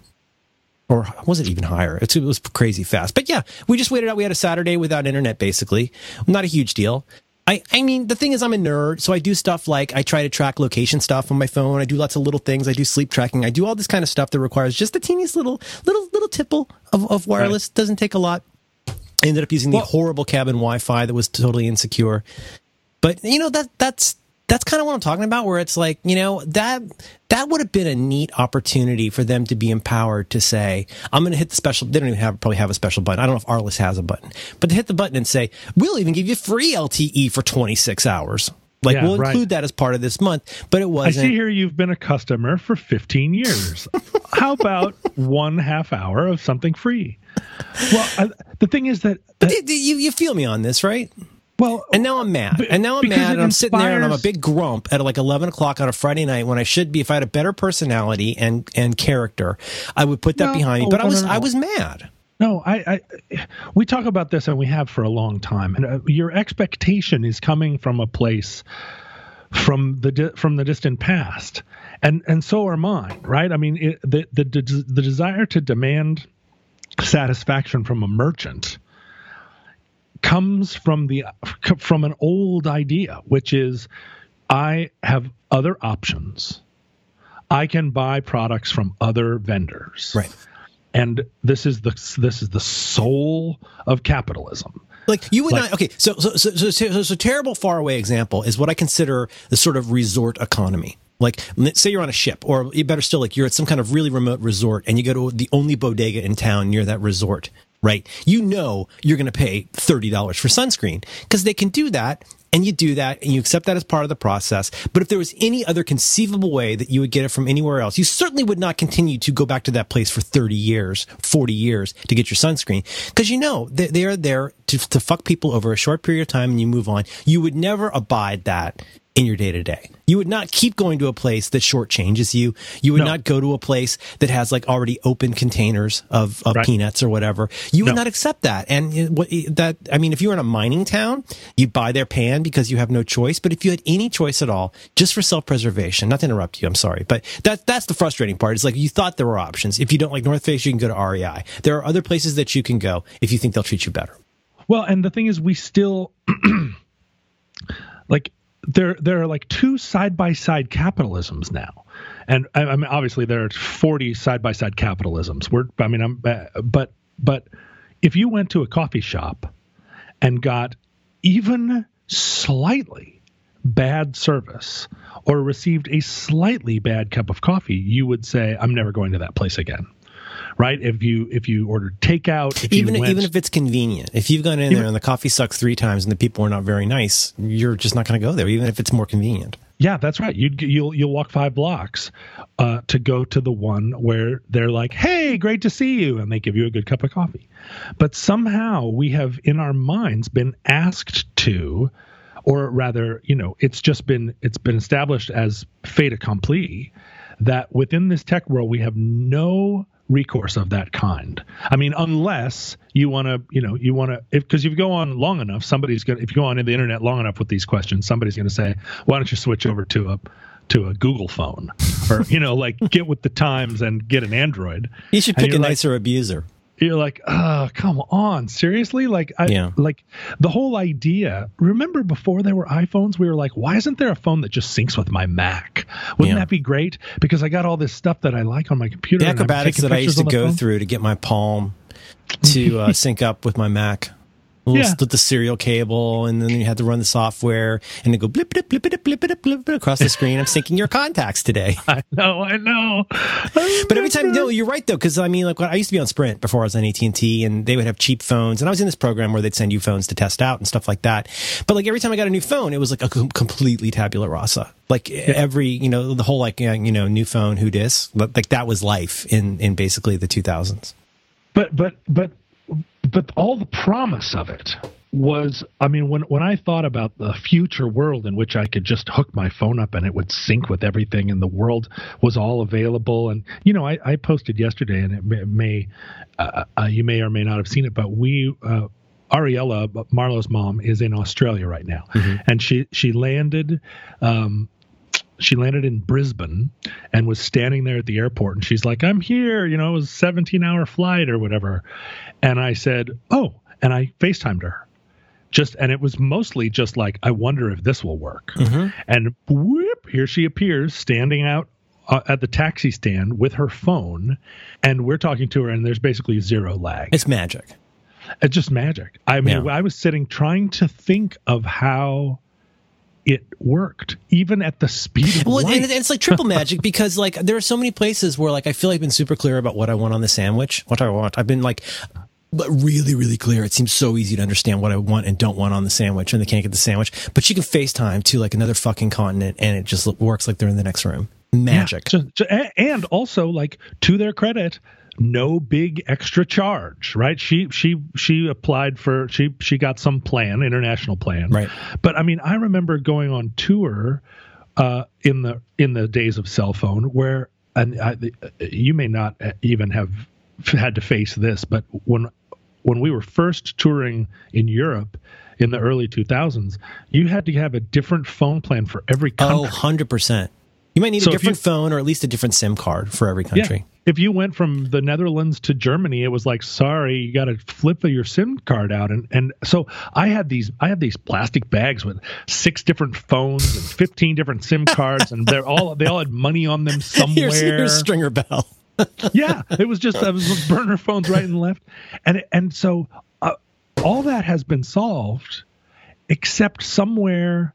Or was it even higher? It was crazy fast. But yeah, we just waited out. We had a Saturday without internet, basically. Not a huge deal. I, I mean, the thing is, I'm a nerd, so I do stuff like I try to track location stuff on my phone. I do lots of little things. I do sleep tracking. I do all this kind of stuff that requires just the teeniest little, little, little tipple of, of wireless. Doesn't take a lot. I ended up using the Well- horrible cabin Wi-Fi that was totally insecure. But you know that that's that's kind of what I'm talking about. Where it's like you know that that would have been a neat opportunity for them to be empowered to say, "I'm going to hit the special." They don't even have probably have a special button. I don't know if Arliss has a button, but to hit the button and say, "We'll even give you free LTE for 26 hours." Like Yeah, we'll right. include that as part of this month, but it wasn't. I see here you've been a customer for 15 years. How about one half hour of something free? Well, I, the thing is that, that You, you you feel me on this, right? Well, And now I'm mad. And now I'm mad. And I'm sitting there and I'm a big grump at like 11 o'clock on a Friday night when I should be, if I had a better personality and, and character, I would put that No, behind me. But I was, no. I was mad. No, I, I, we talk about this and we have for a long time. And uh, your expectation is coming from a place from the di- from the distant past, and and so are mine, right? I mean, it, the the the desire to demand satisfaction from a merchant comes from the from an old idea, which is I have other options. I can buy products from other vendors Right. and this is the this is the soul of capitalism. Like you would Like- not. Okay. So, so, so, so, so, so, terrible far away example is what I consider the sort of resort economy. Like, say you're on a ship, or better still, like you're at some kind of really remote resort, and you go to the only bodega in town near that resort. Right? You know you're going to pay thirty dollars for sunscreen because they can do that, and you do that, and you accept that as part of the process. But if there was any other conceivable way that you would get it from anywhere else, you certainly would not continue to go back to that place for thirty years, forty years to get your sunscreen because you know they, they are there to, to fuck people over a short period of time, and you move on. You would never abide that in your day to day. You would not keep going to a place that shortchanges you. You would No. not go to a place that has like already open containers of, of Right. peanuts or whatever. You would No. not accept that. And what that, I mean, if you were in a mining town, you'd buy their pan because you have no choice. But if you had any choice at all, just for self preservation, not to interrupt you, I'm sorry, but that, that's the frustrating part. It's like you thought there were options. If you don't like North Face, you can go to REI. There are other places that you can go if you think they'll treat you better. Well, and the thing is, we still like there there are like two side by side capitalisms now, and I, I mean obviously there are forty side by side capitalisms. We're I mean I'm uh, but but if you went to a coffee shop and got even slightly bad service or received a slightly bad cup of coffee, you would say, "I'm never going to that place again." Right? If you if you ordered takeout, if even went, even if it's convenient. If you've gone in there and the coffee sucks three times and the people are not very nice, you're just not going to go there, even if it's more convenient. Yeah, that's right. You'd you'll you'll walk five blocks uh, to go to the one where they're like, "Hey, great to see you," and they give you a good cup of coffee. But somehow we have in our minds been asked to, or rather, you know, it's just been it's been established as fait accompli that within this tech world we have no recourse of that kind. I mean, unless you want to, you know, you want to, if because if you go on long enough, somebody's gonna, if you go on in the internet long enough with these questions, somebody's going to say, why don't you switch over to a to a Google phone, or you know, like get with the times and get an Android. You should pick a like- nicer abuser. You're like, oh, come on, seriously? Like, I, Yeah. like the whole idea. Remember before there were iPhones, we were like, why isn't there a phone that just syncs with my Mac? Wouldn't Yeah. that be great? Because I got all this stuff that I like on my computer. The acrobatics that I used to go phone. through to get my Palm to uh, sync up with my Mac yeah. the serial cable, and then you had to run the software, and it go blip blip blip blip blip blip blip across the screen. I'm syncing your contacts today. I know, I know. But every time, no, you're right though, because I mean, like I used to be on Sprint before I was on AT and T, and they would have cheap phones, and I was in this program where they'd send you phones to test out and stuff like that. But like every time I got a new phone, it was like a completely tabula rasa. Like yeah. every, you know, the whole like you know, new phone, who dis, like that was life in in basically the 2000s. But but but but all the promise of it was I mean when when I thought about the future world in which I could just hook my phone up and it would sync with everything and the world was all available and you know I, I posted yesterday and it may, may uh, uh, you may or may not have seen it but we uh, Ariella Marlo's mom is in Australia right now mm-hmm. and she she landed um, she landed in Brisbane and was standing there at the airport and she's like I'm here you know it was a 17 hour flight or whatever. And I said oh and I FaceTimed her. Just and it was mostly just like i wonder if this will work. Mm-hmm. and whoop here she appears standing out uh, at the taxi stand with her phone and we're talking to her and there's basically zero lag. It's magic. It's just magic. I mean yeah. i was sitting trying to think of how it worked even at the speed of well, light. And it's like triple magic because like there are so many places where like I feel like I've been super clear about what I want on the sandwich, what I want. I've been like but really, really clear. It seems so easy to understand what I want and don't want on the sandwich, and they can't get the sandwich. But you can FaceTime to like another fucking continent, and it just works like they're in the next room. Magic. Yeah. So, so, and also, like to their credit, no big extra charge, right? She she she applied for she she got some plan, international plan, right? But I mean, I remember going on tour uh, in the in the days of cell phone where and I, you may not even have had to face this, but when when we were first touring in Europe in the early 2000s, you had to have a different phone plan for every country. Oh, 100%. You might need so a different you, phone or at least a different SIM card for every country. Yeah. If you went from the Netherlands to Germany, it was like, sorry, you got to flip your SIM card out, and and so I had these I had these plastic bags with six different phones and fifteen different SIM cards, and they're all they all had money on them somewhere. here's, here's Stringer Bell. Yeah, it was just I was burner phones right and left, and and so uh, all that has been solved, except somewhere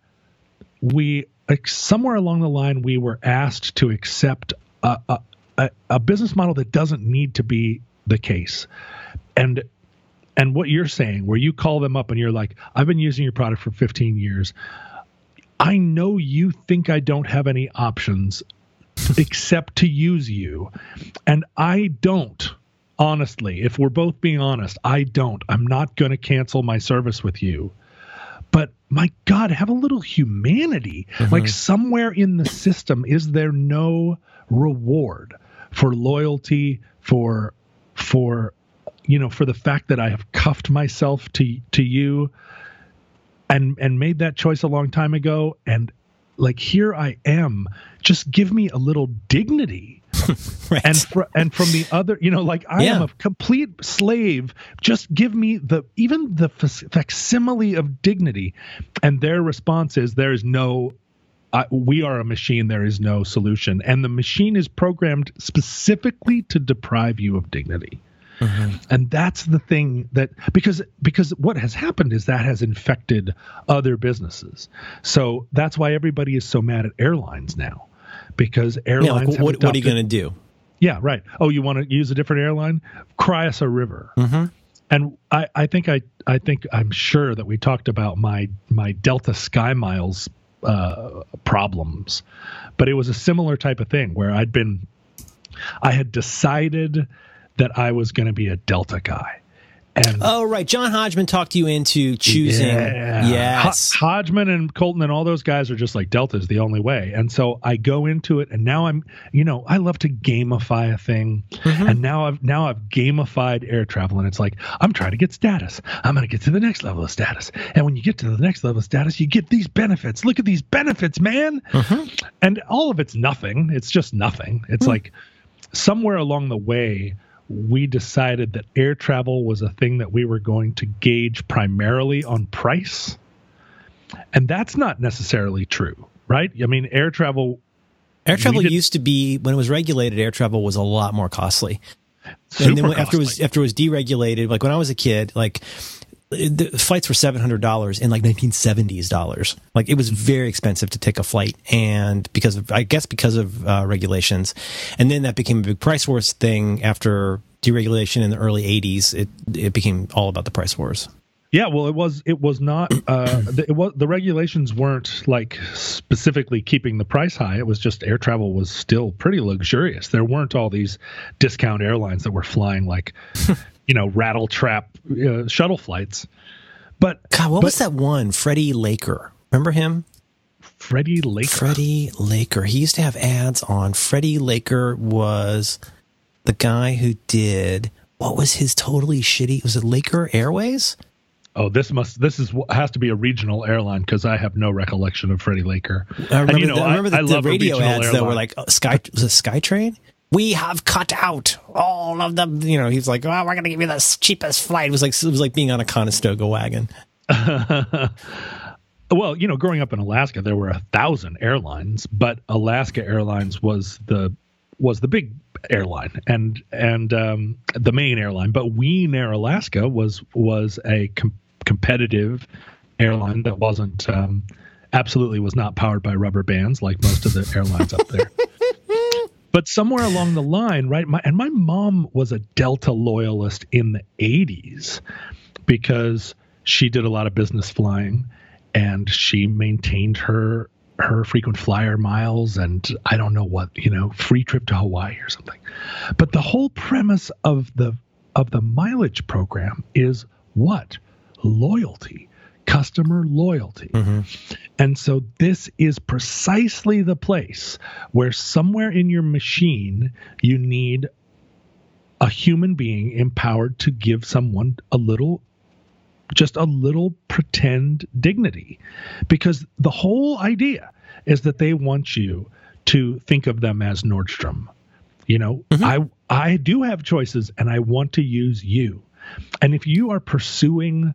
we like somewhere along the line we were asked to accept a, a, a business model that doesn't need to be the case, and and what you're saying where you call them up and you're like I've been using your product for 15 years. I know you think I don't have any options except to use you. And I don't, honestly, if we're both being honest, I don't. I'm not going to cancel my service with you. But my God, have a little humanity. Mm-hmm. Like somewhere in the system, is there no reward for loyalty, for, for, you know, for the fact that I have cuffed myself to to you and and made that choice a long time ago and like here I am. Just give me a little dignity. right. And fr- and from the other, you know, like I yeah. am a complete slave. Just give me the even the facsimile of dignity. And their response is there is no we are a machine. There is no solution, and the machine is programmed specifically to deprive you of dignity. Mm-hmm. And that's the thing that because because what has happened is that has infected other businesses. So that's why everybody is so mad at airlines now. Because airlines yeah, like, what, what, are you going to do? Yeah, right. Oh, you want to use a different airline? Cry us a river. Mm-hmm. And I, I think I I think I'm sure that we talked about my my Delta Sky Miles uh, problems, but it was a similar type of thing where I'd been I had decided that I was going to be a Delta guy. And oh right, John Hodgman talked you into choosing. Yeah. Yes, H- Hodgman and Coulton and all those guys are just like Delta is the only way. And so I go into it, and now I'm, you know, I love to gamify a thing, mm-hmm. and now I've now I've gamified air travel, and it's like I'm trying to get status. I'm going to get to the next level of status, and when you get to the next level of status, you get these benefits. Look at these benefits, man, mm-hmm. and all of it's nothing. It's just nothing. It's mm-hmm. like somewhere along the way we decided that air travel was a thing that we were going to gauge primarily on price. And that's not necessarily true, right? I mean, air travel. Air travel did, used to be, when it was regulated, air travel was a lot more costly. and then after it was after it was deregulated, like when I was a kid, like the flights were seven hundred dollars in like nineteen seventies dollars. Like it was very expensive to take a flight, and because of I guess because of uh, regulations, and then that became a big price wars thing after deregulation in the early eighties. It it became all about the price wars. Yeah, well, it was it was not uh, it was the regulations weren't like specifically keeping the price high. It was just air travel was still pretty luxurious. There weren't all these discount airlines that were flying like you know rattle trap uh, shuttle flights But God, what but was that one? Freddie Laker. Remember him? Freddie Laker. Freddie Laker. He used to have ads on. Freddie Laker was the guy who did what was his totally shitty? Was it Laker Airways? Oh, this must this is has to be a regional airline because I have no recollection of Freddie Laker. I remember, and, you know, the, I remember the, I the love radio ads that were like uh, Sky was it SkyTrain? We have cut out all of them. You know, he's like, "Oh, we're going to give you the cheapest flight." It was like it was like being on a Conestoga wagon. well, you know, growing up in Alaska, there were a thousand airlines, but Alaska Airlines was the was the big airline and and um, the main airline. But Wien Air Alaska was was a com- competitive airline that wasn't um, absolutely was not powered by rubber bands like most of the airlines up there. But somewhere along the line, right? My, and my mom was a Delta loyalist in the 80s because she did a lot of business flying and she maintained her her frequent flyer miles and I don't know what, you know, free trip to Hawaii or something. But the whole premise of the of the mileage program is what? Loyalty, customer loyalty. Mm-hmm. And so this is precisely the place where somewhere in your machine you need a human being empowered to give someone a little just a little pretend dignity because the whole idea is that they want you to think of them as Nordstrom. You know, mm-hmm. I I do have choices and I want to use you. And if you are pursuing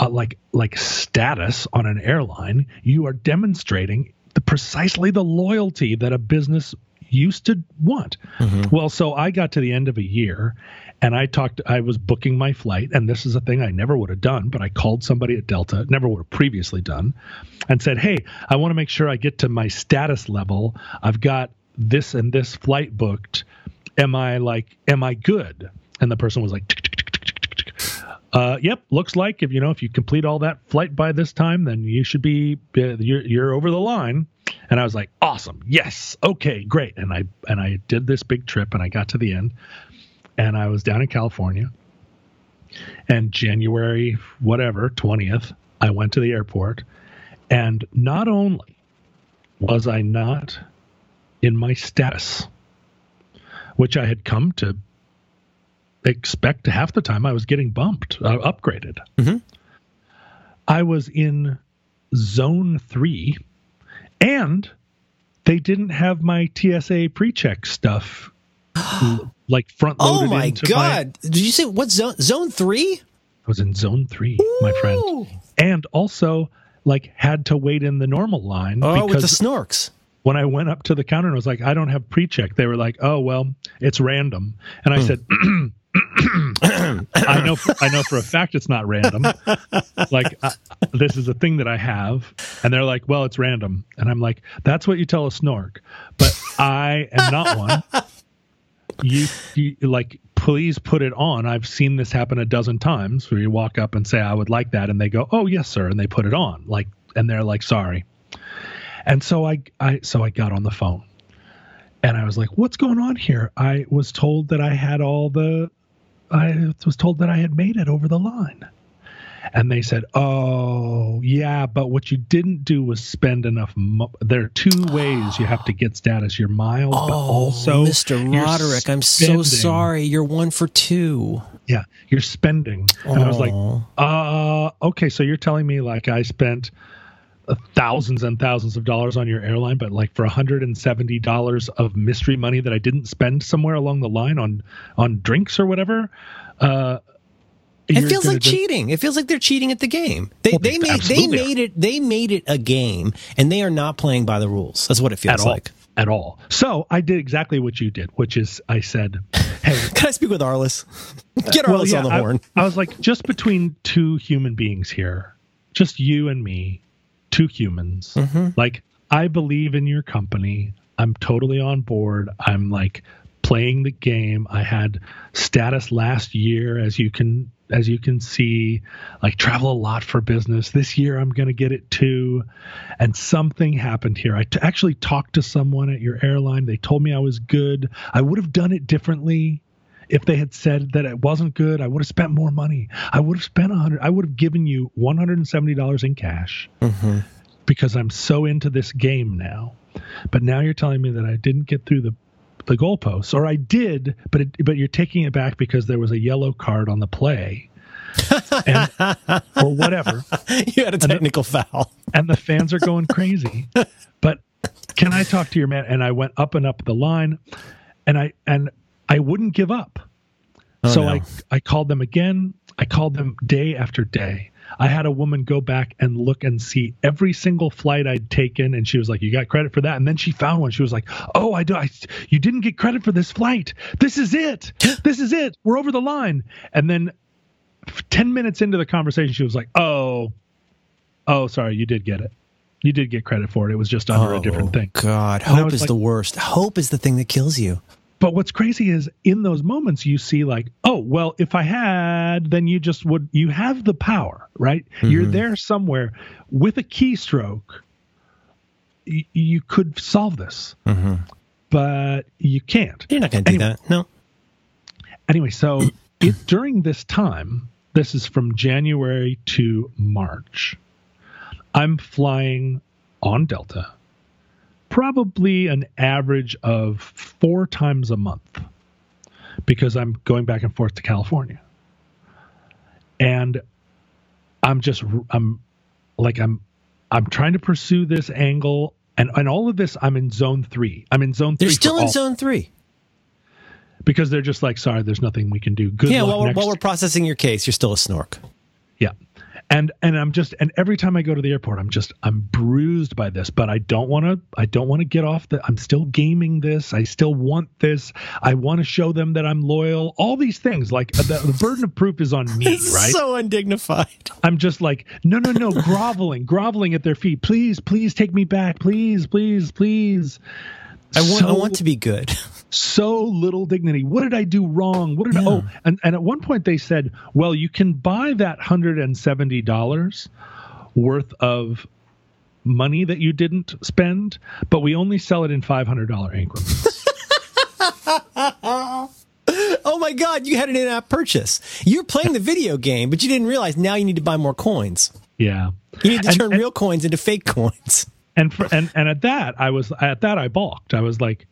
uh, like like status on an airline, you are demonstrating the precisely the loyalty that a business used to want. Well, so I got to the end of a year and I talked I was booking my flight and this is a thing I never would have done, but I called somebody at Delta, never would have previously done, and said, "Hey, I want to make sure I get to my status level. I've got this and this flight booked. Am I like am I good?" And the person was like Uh, yep, looks like if you know if you complete all that flight by this time, then you should be uh, you're you're over the line. And I was like, awesome, yes, okay, great. And I and I did this big trip, and I got to the end, and I was down in California. And January whatever twentieth, I went to the airport, and not only was I not in my status, which I had come to expect half the time I was getting bumped, uh, upgraded. Mhm. I was in zone three, and they didn't have my TSA pre-check stuff like front loaded. Oh my god! Did you say what zone? Zone three? I was in zone three, my friend, and also like had to wait in the normal line Oh, with the snorks. when I went up to the counter and was like, I don't have pre-check, they were like, Oh well, it's random, and I said. I know, I know for a fact it's not random. like uh, this is a thing that I have, and they're like, "Well, it's random," and I'm like, "That's what you tell a snork," but I am not one. You, you like, please put it on. I've seen this happen a dozen times where you walk up and say, "I would like that," and they go, "Oh, yes, sir," and they put it on. Like, and they're like, "Sorry," and so I, I, so I got on the phone. And I was like, "What's going on here?" I was told that I had all the I was told that I had made it over the line. And they said, "Oh, yeah, but what you didn't do was spend enough. Mo- there are two ways you have to get status: your miles, but also Oh, Mr. Roderick, I'm so sorry. You're one for two. Yeah, you're spending." And I was like, "Uh, okay, so you're telling me like I spent thousands and thousands of dollars on your airline, but like for 170 dollars of mystery money that I didn't spend somewhere along the line on on drinks or whatever." Uh, It feels like just- cheating. It feels like they're cheating at the game. They Well, they made they made it they made it a game, and they are not playing by the rules. That's what it feels at all. like. At all. So I did exactly what you did, which is I said, "Hey, Can I speak with Arliss? Get Arliss well, yeah, on the I, horn. I was like, just between two human beings here, just you and me, two humans. Mm-hmm. Like, I believe in your company. I'm totally on board. I'm like playing the game. I had status last year, as you can as you can see, like travel a lot for business. This year, I'm going to get it too. And something happened here. I t- actually talked to someone at your airline. They told me I was good. I would have done it differently if they had said that it wasn't good, I would have spent more money. I would have spent a hundred. I would have given you one hundred and seventy dollars in cash Mm-hmm. because I'm so into this game now. But now you're telling me that I didn't get through the the goalposts, or I did, but it, but you're taking it back because there was a yellow card on the play, and, or whatever, you had a technical foul. and the fans are going crazy. But can I talk to your man? And I went up and up the line, and I and I wouldn't give up. Oh, so no. I I called them again. I called them day after day. I had a woman go back and look and see every single flight I'd taken, and she was like, "You got credit for that." And then she found one. She was like, "Oh, I do. I, you didn't get credit for this flight. This is it. This is it. We're over the line." And then, ten minutes into the conversation, she was like, "Oh, oh, sorry, you did get it. You did get credit for it. It was just under a oh, different thing." Oh, God, And hope is like- the worst. Hope is the thing that kills you. But what's crazy is in those moments you see like, oh, well, if I had, then you just would you have the power, right? You're Mhm. there somewhere with a keystroke. Y- you could solve this, Mm-hmm. but you can't. You're not going to do that. No. Anyway, so it, during this time, this is from January to March, I'm flying on Delta, probably an average of four times a month because I'm going back and forth to California. And I'm just, I'm like, I'm, I'm trying to pursue this angle. And, and all of this, I'm in zone three. I'm in zone 3 They're still in all- zone three. because they're just like, sorry, there's nothing we can do. Good yeah, luck while we're, while we're processing your case, you're still a snork. Yeah. And and I'm just and every time I go to the airport, I'm just I'm bruised by this, but I don't want to I don't want to get off the I'm still gaming this. I still want this. I want to show them that I'm loyal. All these things like the, the burden of proof is on me, It's right? so undignified. I'm just like, no, no, no, groveling, groveling at their feet. Please, please take me back. Please, please, please. I want, I want to be good. so little dignity. What did I do wrong? What did I, oh, and, and at one point they said, well, you can buy that hundred and seventy dollars worth of money that you didn't spend, but we only sell it in five hundred dollar increments. Oh my God, you had an in-app purchase. You're playing the video game, but you didn't realize now you need to buy more coins. yeah. You need to And- turn and- real coins into fake coins. And for, and and at that I was at that I balked. I was like,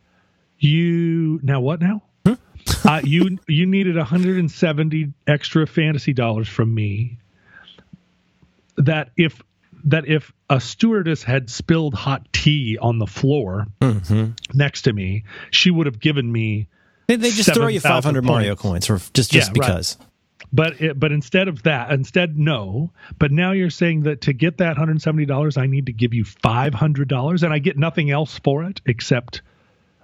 you now what now? uh, you you needed 170 extra fantasy dollars from me. That if that if a stewardess had spilled hot tea on the floor next to me, she would have given me. They, they just throw you 500 Mario points. coins for just Yeah, just right. But it, but instead of that, instead no. But now you're saying that to get that 170 dollars, I need to give you 500 dollars, and I get nothing else for it except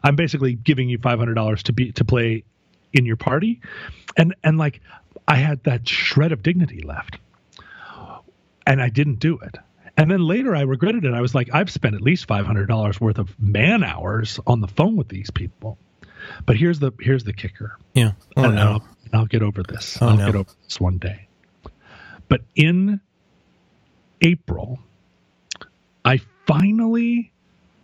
I'm basically giving you 500 dollars to be to play in your party, and and like I had that shred of dignity left, and I didn't do it. And then later I regretted it. I was like, I've spent at least five hundred dollars worth of man hours on the phone with these people. But here's the here's the kicker Yeah. Oh and no. I'll, I'll get over this. Oh, I'll no. get over this one day. But in April, I finally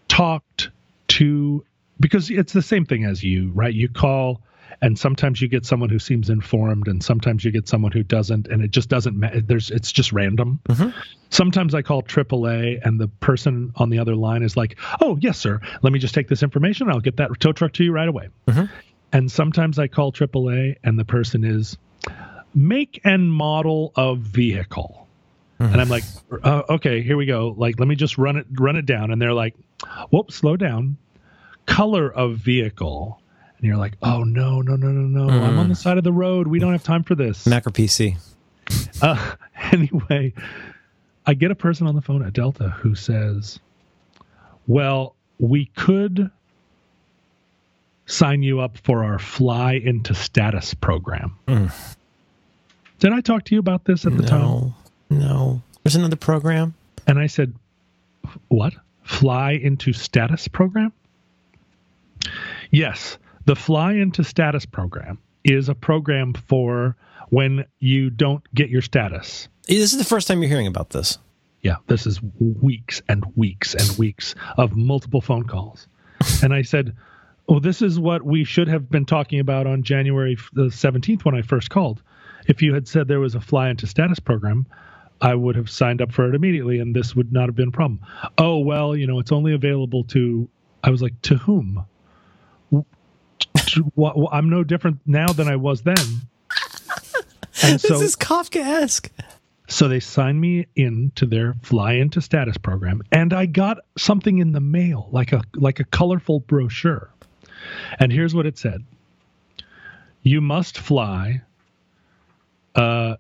talked to because it's the same thing as you, right? You call and sometimes you get someone who seems informed and sometimes you get someone who doesn't and it just doesn't matter there's it's just random. Mhm. sometimes i call aaa and the person on the other line is like oh yes sir. Let me just take this information i'll get that tow truck to you right away. Mhm. and sometimes i call aaa and the person is make and model of vehicle. And i'm like uh, okay here we go. Like let me just run it run it down. And they're like whoop slow down. Color of vehicle and you're like oh no no no no no i'm on the side of the road we don't have time for this Mac or PC. uh, anyway, I get a person on the phone at Delta who says, Well, we could sign you up for our Fly into Status program. Mm. Did I talk to you about this at the time? No. No. There's another program. And I said, What? Fly into Status program? Yes, the Fly into Status program is a program for when you don't get your status. This is the first time you're hearing about this. Yeah, this is weeks and weeks and weeks of multiple phone calls. And I said, Oh, this is what we should have been talking about on January the 17th when I first called. If you had said there was a fly into status program, I would have signed up for it immediately and this would not have been a problem. Oh, well, you know, it's only available to, I was like, to whom? I'm no different now than I was then. And so, this is Kafkaesque. So they signed me into their fly into status program, and I got something in the mail, like a like a colorful brochure. And here's what it said: You must fly uh,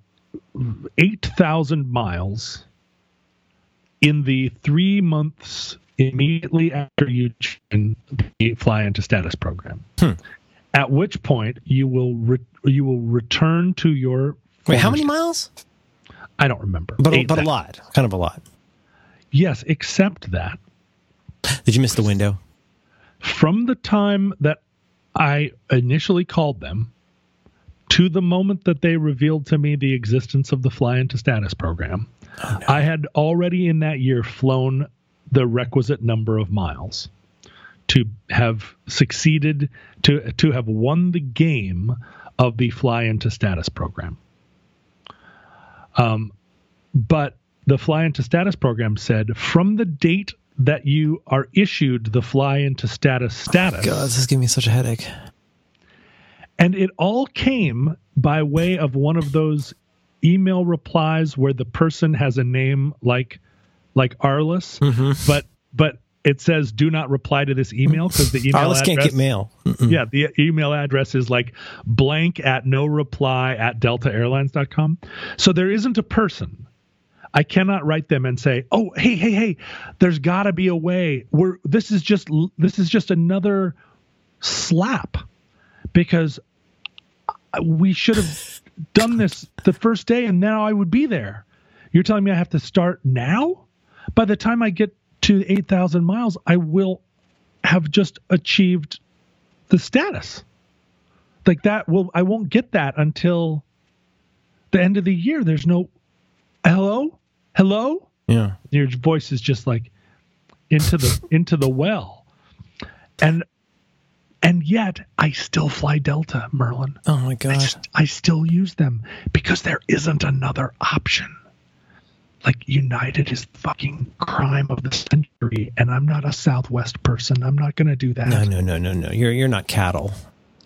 eight thousand miles in the three months immediately after you fly into status program. Hmm. At which point you will re- you will return to your. Wait, how many miles? I don't remember. But a, but a lot, kind of a lot. Yes, except that. Did you miss the window? From the time that I initially called them to the moment that they revealed to me the existence of the fly into status program, oh, no. I had already in that year flown the requisite number of miles to have succeeded to to have won the game of the fly into status program. Um, but the fly into status program said from the date that you are issued the fly into status status. God, this is giving me such a headache. And it all came by way of one of those email replies where the person has a name like like Arliss, mm-hmm. but but it says do not reply to this email because the email address, can't get mail. Mm-mm. Yeah, the email address is like blank at no reply at deltaairlines.com. So there isn't a person. I cannot write them and say, "Oh, hey, hey, hey, there's got to be a way. We're this is just this is just another slap because we should have done this the first day and now I would be there. You're telling me I have to start now? By the time I get to 8,000 miles, I will have just achieved the status. Like that will I won't get that until the end of the year. There's no hello? Hello? Yeah. Your voice is just like into the into the well. And and yet I still fly Delta, Merlin. Oh my gosh. I, I still use them because there isn't another option like United is fucking crime of the century, and I'm not a Southwest person. I'm not going to do that. No, no, no, no, no. You're you're not cattle.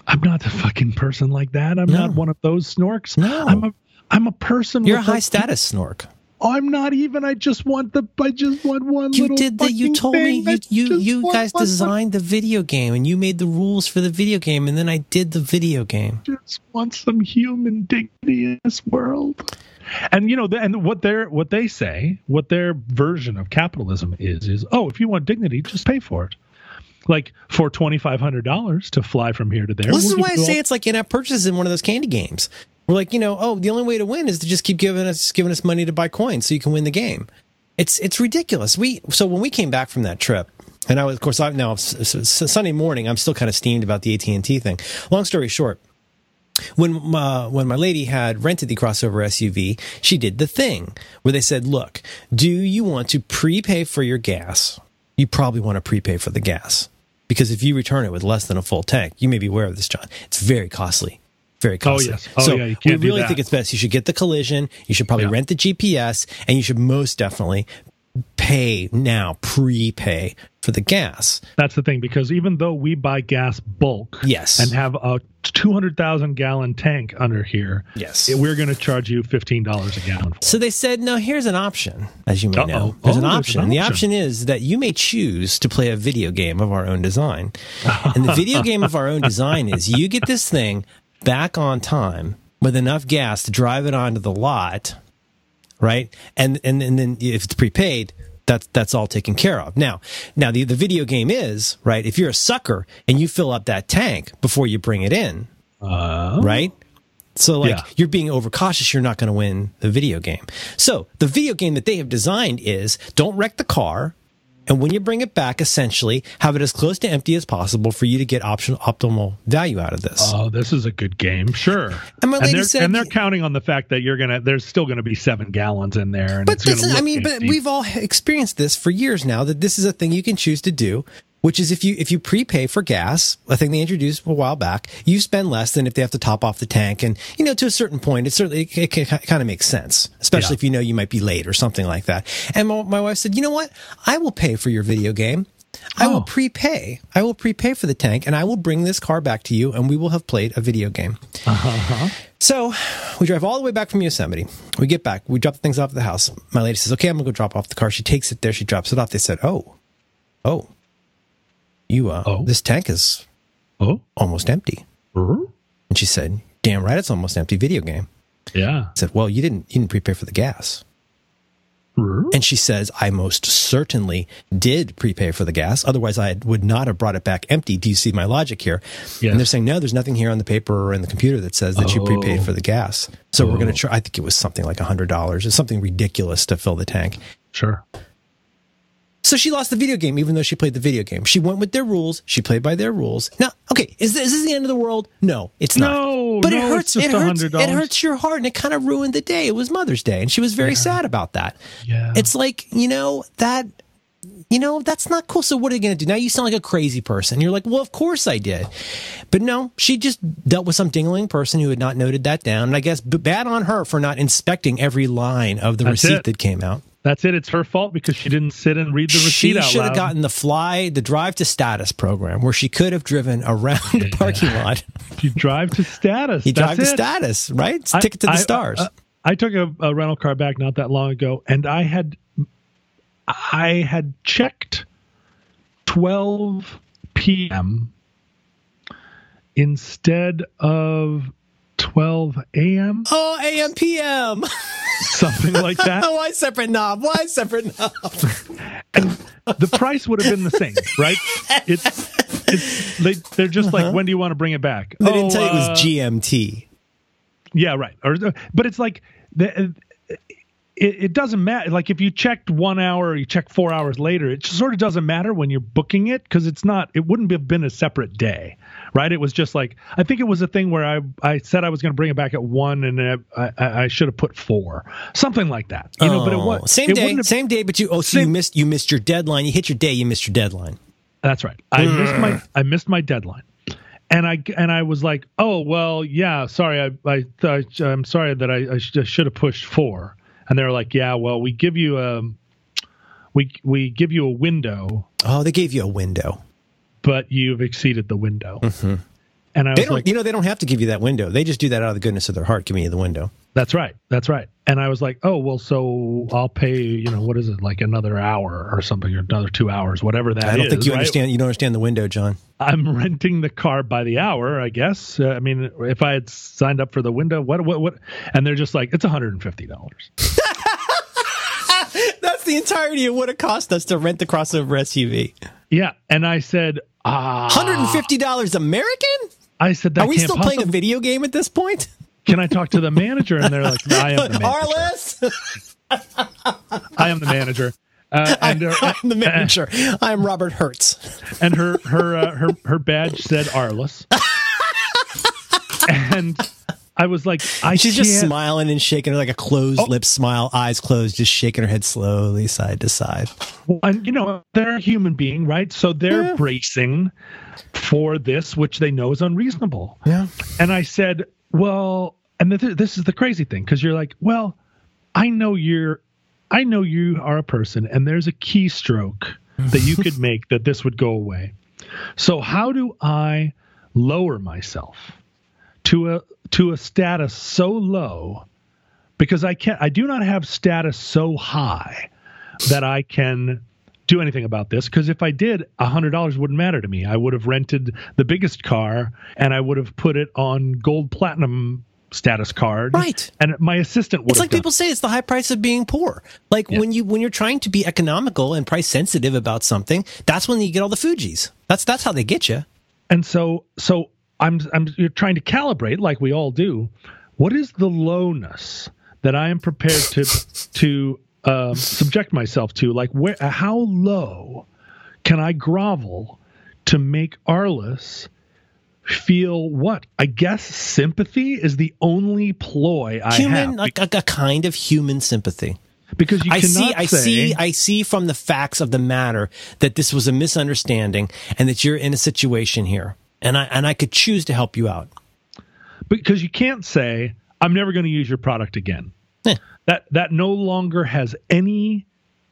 I'm not a fucking person like that. I'm no. not one of those snorks. No, I'm a I'm a person. You're a high a, status snork. I'm not even. I just want the. I just want one. You did that. You told thing. me you you, you guys designed the video game and you made the rules for the video game, and then I did the video game. Just want some human dignity in this world. And you know, and what they're what they say, what their version of capitalism is, is oh, if you want dignity, just pay for it like for twenty five hundred dollars to fly from here to there. Well, this is why I say it's like in-app purchases in one of those candy games. We're like, you know, oh, the only way to win is to just keep giving us giving us money to buy coins so you can win the game. It's it's ridiculous. We so when we came back from that trip, and I was of course I now Sunday morning I'm still kind of steamed about the AT and T thing. Long story short, when my, when my lady had rented the crossover SUV, she did the thing where they said, "Look, do you want to prepay for your gas? You probably want to prepay for the gas because if you return it with less than a full tank, you may be aware of this, John. It's very costly." Very costly. Oh yes. Oh so yeah. we really think it's best. You should get the collision. You should probably yeah. rent the GPS, and you should most definitely pay now, prepay for the gas. That's the thing because even though we buy gas bulk, yes, and have a two hundred thousand gallon tank under here, yes, we're going to charge you fifteen dollars a gallon. so they said, no, here's an option, as you may Uh-oh. know. There's, oh, an, option. there's an option. The option is that you may choose to play a video game of our own design, and the video game of our own design is you get this thing back on time with enough gas to drive it onto the lot, right? And and and then if it's prepaid, that's that's all taken care of. Now, now the the video game is right. If you're a sucker and you fill up that tank before you bring it in, uh, right? So like yeah. you're being overcautious, you're not going to win the video game. So the video game that they have designed is don't wreck the car, and when you bring it back, essentially have it as close to empty as possible for you to get option, optimal value out of this. Oh, this is a good game, sure. And my and they're, said, and they're counting on the fact that you're gonna. There's still going to be seven gallons in there, and but I mean, empty. but we've all experienced this for years now. That this is a thing you can choose to do which is if you if you prepay for gas, a thing they introduced a while back, you spend less than if they have to top off the tank, and you know to a certain point, it certainly it, it, kind of makes sense, especially Yeah. if you know you might be late or something like that. And my, my wife said, you know what, I will pay for your video game. I will Oh. prepay. I will prepay for the tank, and I will bring this car back to you, and we will have played a video game. Uh-huh. So we drive all the way back from Yosemite. We get back. We drop the things off at the house. My lady says, "Okay, I'm gonna go drop off the car." She takes it there. She drops it off. They said, "Oh, oh, you uh, Oh. this tank is Oh, almost empty." er, And she said, "Damn right, it's almost empty." Video game. yeah. I said, "Well, you didn't you didn't prepay for the gas." Er, And she says, "I most certainly did prepay for the gas. Otherwise, I would not have brought it back empty." Do you see my logic here? Yes. And they're saying, "No, there's nothing here on the paper or in the computer that says that you Oh. prepaid for the gas." So we're going Oh. to try. I think it was something like hundred dollars. It's something ridiculous to fill the tank. Sure. So she lost the video game, even though she played the video game. She went with their rules. She played by their rules. Now, okay, is this, is this the end of the world? No, it's not. No, but it hurts. It hurts. $100. It hurts your heart, and it kind of ruined the day. It was Mother's Day, and she was very sad about that. Yeah. It's like you know that. You know that's not cool. So what are you going to do now? You sound like a crazy person. You're like, well, of course I did, but no, she just dealt with some dingling person who had not noted that down, and I guess b- bad on her for not inspecting every line of the That's receipt it. that came out. That's it. It's her fault because she didn't sit and read the receipt She should have gotten the fly, the drive to status program, where she could have driven around the parking lot. You drive to status. You drive to it. status, right? It's I- ticket to the I- stars. I, I took a, a rental car back not that long ago, and I had I had checked 12 p.m. instead of 12 a.m. oh, AM PM. something like that. Why separate knob? Why separate knob? and the price would have been the same, right? It's it's they they're just like, when do you want to bring it back? Uh-huh. They didn't Oh, tell you it was uh, GMT. Yeah, right. Or, but it's like the, it, it doesn't matter. Like if you checked one hour, or you check four hours later, it sort of doesn't matter when you're booking it because it's not. It wouldn't have been a separate day, right? It was just like I think it was a thing where I I said I was going to bring it back at one, and I I, I should have put four, something like that. You know, but it Oh, was same it day, have- same day, but you oh, so you missed you missed your deadline. You hit your day, you missed your deadline. That's right. I hmm. missed my I missed my deadline, and I and I was like, oh well, yeah, sorry, I I, I I'm sorry that I, I sh- should have pushed four, and they're like, yeah, well, we give you a we we give you a window, Oh, they gave you a window. But you've exceeded the window, and I They was don't, like, you know, they don't have to give you that window. They just do that out of the goodness of their heart, giving you the window. that's right, that's right, and I was like, oh well, so I'll pay, you know, what is it, like another hour or something, or another two hours, whatever that I don't think you right? understand. You don't understand the window, John. I'm renting the car by the hour, I guess. Uh, I mean, if I had signed up for the window, what, what, what? And they're just like, it's $150. That's the entirety of what it cost us to rent the crossover SUV. Yeah. And I said, ah, Hundred and fifty dollars American? I said, that Are we still playing a video game at this point? Can I talk to the manager? And they're like, I am the manager. I am the manager. Uh, and her, I'm the manager. I'm Robert Hertz. and her, her, uh, her, her badge said Arliss. and I was like, I She's just smiling and shaking her like a closed Oh. lip smile, eyes closed, just shaking her head slowly side to side. and you know they're a human being right so they're Yeah. bracing for this which they know is unreasonable Yeah. and i said well and th- this is the crazy thing because you're like well i know you're i know you are a person and there's a keystroke that you could make that this would go away so how do i lower myself to a to a status so low because i can't i do not have status so high that I can do anything about this because if I did, a hundred dollars wouldn't matter to me. I would have rented the biggest car and I would have put it on gold platinum status card. Right. And my assistant would It's like people say it's the high price of being poor. Like Yeah. when you when you're trying to be economical and price sensitive about something, that's when you get all the Fuji's. That's that's how they get you. and so so I'm I'm you're trying to calibrate like we all do. What is the lowness that I am prepared to to um, subject myself to? Like where how low can I grovel to make Arliss feel what? I guess sympathy is the only ploy I Human, have. like a, a kind of human sympathy. because you I see, I say, see, I see from the facts of the matter that this was a misunderstanding and that you're in a situation here, and I and I could choose to help you out. because you can't say I'm never going to use your product again. Eh. That that no longer has any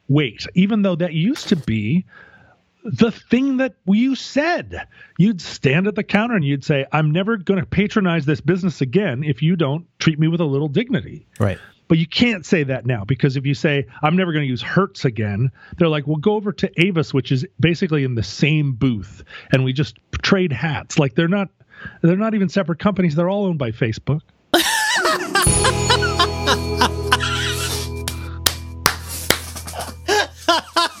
weight, even though that used to be the thing that you said. You'd stand at the counter and you'd say, "I'm never going to patronize this business again if you don't treat me with a little dignity." Right. But you can't say that now because if you say, I'm never going to use Hertz again, they're like, well, go over to Avis, which is basically in the same booth, and we just trade hats. Like they're not they're not even separate companies, they're all owned by Facebook.